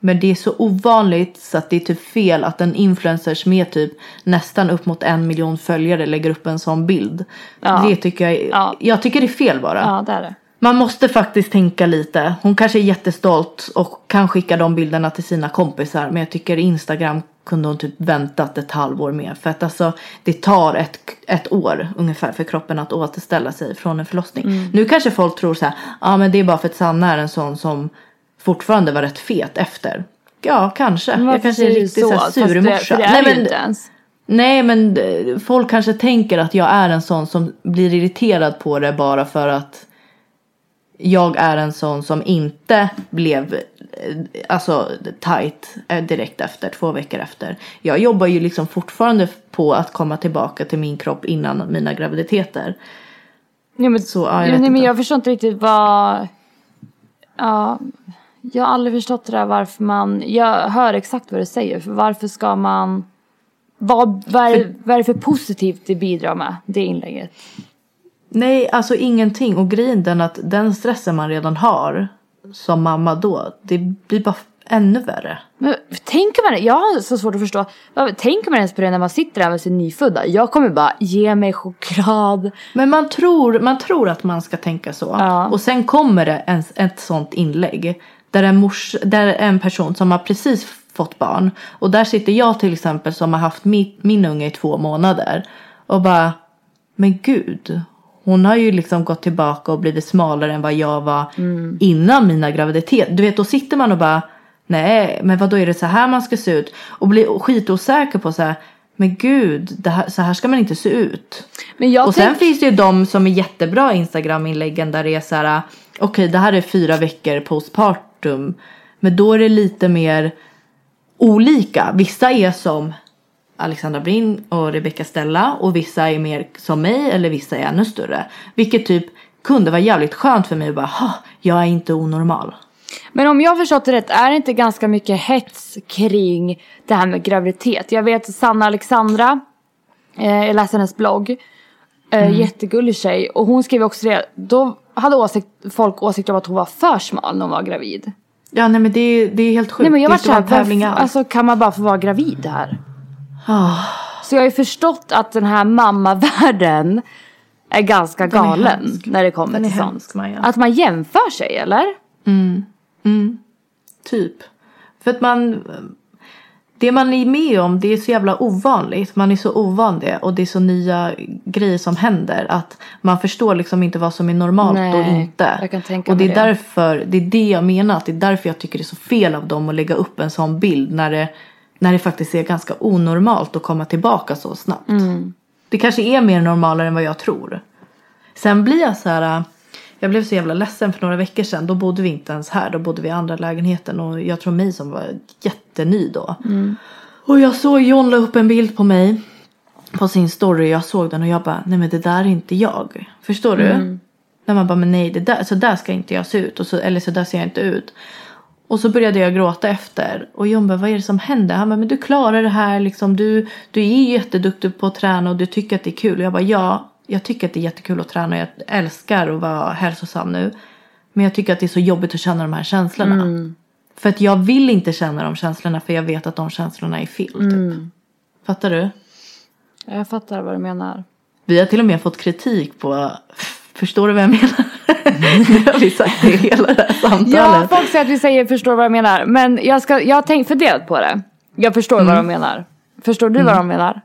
Speaker 2: Men det är så ovanligt så att det är typ fel att en influencer som är typ nästan upp mot en miljon följare lägger upp en sån bild.
Speaker 1: Ja.
Speaker 2: Det tycker jag är,
Speaker 1: Ja.
Speaker 2: jag tycker det är fel bara.
Speaker 1: Ja det är det.
Speaker 2: Man måste faktiskt tänka lite. Hon kanske är jättestolt och kan skicka de bilderna till sina kompisar. Men jag tycker Instagram kunde hon typ väntat ett halvår med. För att alltså det tar ett, ett år ungefär för kroppen att återställa sig från en förlossning.
Speaker 1: Mm.
Speaker 2: Nu kanske folk tror så här. Ja ah, men det är bara för att Sanna är en sån som fortfarande var rätt fet efter. Ja kanske.
Speaker 1: Men
Speaker 2: jag kanske är en riktig surmorsa. Nej, men-
Speaker 1: inte ens.
Speaker 2: Nej men eh, folk kanske tänker att jag är en sån som blir irriterad på det bara för att jag är en sån som inte blev alltså tight eh, direkt efter, två veckor efter. Jag jobbar ju liksom fortfarande på att komma tillbaka till min kropp innan mina graviditeter.
Speaker 1: Ja, men,
Speaker 2: Så, ja, jag
Speaker 1: ja, nej, men jag förstår inte riktigt vad... Ja, jag har aldrig förstått det där varför man... Jag hör exakt vad du säger. För varför ska man... Vad, vad, är, vad är det för positivt det bidrar med, det inlägget?
Speaker 2: Nej, alltså ingenting. Och grejen den att den stressen man redan har som mamma då, det blir bara ännu värre.
Speaker 1: Men tänker man Jag har så svårt att förstå. Tänker man ens på det när man sitter där med sin nyfödda? Jag kommer bara, ge mig choklad.
Speaker 2: Men man tror, man tror att man ska tänka så.
Speaker 1: Ja.
Speaker 2: Och sen kommer det en, ett sånt inlägg. Där en, mors, där en person som har precis fått barn. Och där sitter jag till exempel som har haft min, min unge i två månader. Och bara, men gud. Hon har ju liksom gått tillbaka och blivit smalare än vad jag var innan mina graviditet. Du vet då sitter man och bara, nej men vad då är det så här man ska se ut? Och blir skitosäker på så här, men gud, här, så här ska man inte se ut. Och sen finns det ju de som är jättebra Instagram-inläggen där det är så här. Okej det här är fyra veckor postpartum. Men då är det lite mer olika. Vissa är som Alexandra Brin och Rebecca Stella. Och vissa är mer som mig eller vissa är ännu större. Vilket typ kunde vara jävligt skönt för mig att bara, jag är inte onormal.
Speaker 1: Men om jag har förstått det rätt, är det inte ganska mycket hets kring det här med graviditet? Jag vet Sanna Alexandra, eh, jag läste hennes blogg, eh,
Speaker 2: Mm.
Speaker 1: jättegullig tjej. Och hon skrev också det, då hade åsikt, folk åsikter om att hon var för smal när hon var gravid.
Speaker 2: Ja nej men det, är- det är helt sjukt.
Speaker 1: Nej men jag var såhär, alltså kan man bara få vara gravid här?
Speaker 2: Ah.
Speaker 1: Så jag har ju förstått att den här mammavärlden är ganska
Speaker 2: är
Speaker 1: galen
Speaker 2: hemsk.
Speaker 1: när det kommer
Speaker 2: Den är
Speaker 1: till sånt.
Speaker 2: Maja.
Speaker 1: Att man jämför sig eller?
Speaker 2: Typ. För att man... det man är med om det är så jävla ovanligt. Man är så ovan det och det är så nya grejer som händer att man förstår liksom inte vad som är normalt
Speaker 1: Nej,
Speaker 2: och inte. och det är
Speaker 1: det.
Speaker 2: därför, det är det jag menar, att det är därför jag tycker det är så fel av dem att lägga upp en sån bild när det, när det faktiskt är ganska onormalt att komma tillbaka så snabbt.
Speaker 1: Mm.
Speaker 2: Det kanske är mer normalare än vad jag tror. Sen blir jag så här. Jag blev så jävla ledsen för några veckor sedan. Då bodde vi inte ens här. Då bodde vi i andra lägenheten. Och jag tror mig som var jätteny då. Och jag såg John la upp en bild på mig. På sin story. Jag såg den och jag bara. Nej men det där är inte jag. Förstår du? När man bara men nej det där, så där ska inte jag se ut. Och så, eller så där ser jag inte ut. Och så började jag gråta efter. Och John bara, vad är det som händer? Han bara, men du klarar det här liksom. Du, du är ju jätteduktig på att träna och du tycker att det är kul. Och jag bara, ja, jag tycker att det är jättekul att träna. Jag älskar att vara hälsosam nu. Men jag tycker att det är så jobbigt att känna de här känslorna. För att jag vill inte känna de känslorna för jag vet att de känslorna är fel. Typ. Fattar du?
Speaker 1: Jag fattar vad du menar.
Speaker 2: Vi har till och med fått kritik på Förstår du vad jag menar? Nu har vi sagt det i hela det här
Speaker 1: Ja,
Speaker 2: samtalet.
Speaker 1: folk säger att vi säger förstår vad jag menar. Men jag, ska, jag har tänkt funderat på det. Jag förstår vad de menar. Förstår du vad de menar?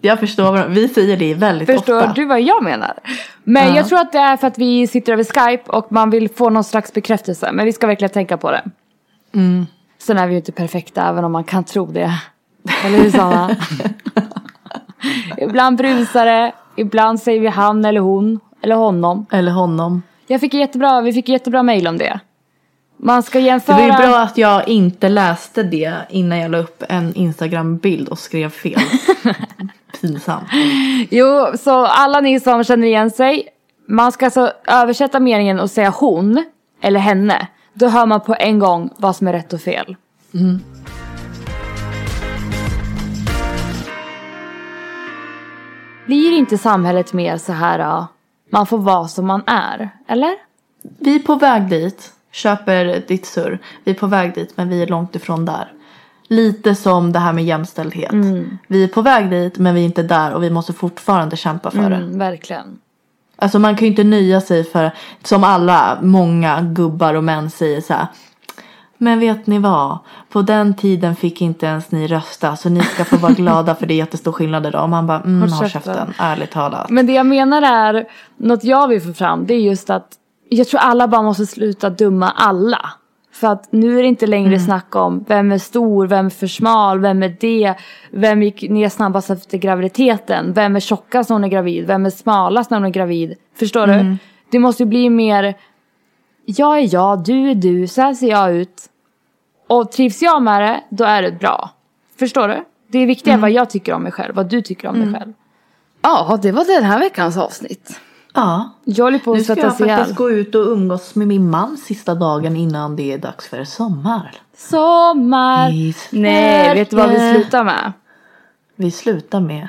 Speaker 2: Jag förstår vad vi säger det väldigt
Speaker 1: Förstår
Speaker 2: ofta.
Speaker 1: du vad jag menar? Men
Speaker 2: Ja.
Speaker 1: jag tror att det är för att vi sitter över Skype och man vill få någon slags bekräftelse. Men vi ska verkligen tänka på det.
Speaker 2: Mm.
Speaker 1: Sen är vi ju inte perfekta även om man kan tro det. Eller hur Sanna? ibland brusar det, ibland säger vi han eller hon eller honom.
Speaker 2: Eller honom.
Speaker 1: Jag fick jättebra, vi fick jättebra mail om det. Man ska
Speaker 2: Det
Speaker 1: jämföra...
Speaker 2: var ju bra att jag inte läste det innan jag la upp en Instagram-bild och skrev fel. Pinsamt.
Speaker 1: Jo, så alla ni som känner igen sig. Man ska alltså översätta meningen och säga hon eller henne. Då hör man på en gång vad som är rätt och fel. Blir inte samhället mer så här, man får vara som man är? Eller?
Speaker 2: Vi är på väg dit. Köper ditt surr. Vi är på väg dit men vi är långt ifrån där. Lite som det här med jämställdhet. Vi är på väg dit men vi är inte där och vi måste fortfarande kämpa för det.
Speaker 1: Mm, verkligen.
Speaker 2: Alltså man kan ju inte nöja sig för, som alla, många gubbar och män säger så här. Men vet ni vad? På den tiden fick inte ens ni rösta så ni ska få vara glada för det är jättestor skillnad idag. Och man bara, mm,
Speaker 1: Håll käften.
Speaker 2: ärligt talat.
Speaker 1: Men det jag menar är, något jag vill få fram, det är just att jag tror alla bara måste sluta döma alla. För att nu är det inte längre snack om vem är stor, vem är för smal, vem är det, vem gick ner snabbast efter graviditeten, vem är tjockast när hon är gravid, vem är smalast när hon är gravid. Förstår du? Det måste ju bli mer, jag är jag, du är du, så här ser jag ut. Och trivs jag med det, då är det bra. Förstår du? Det är viktigare vad jag tycker om mig själv, vad du tycker om dig själv. Ja, det var den här veckans avsnitt.
Speaker 2: Ja.
Speaker 1: Jag håller på
Speaker 2: Nu
Speaker 1: att
Speaker 2: ska jag
Speaker 1: ihjäl.
Speaker 2: faktiskt gå ut och umgås med min man sista dagen innan det är dags för sommar.
Speaker 1: Sommar. Nej, vet du vad vi slutar med?
Speaker 2: Vi slutar med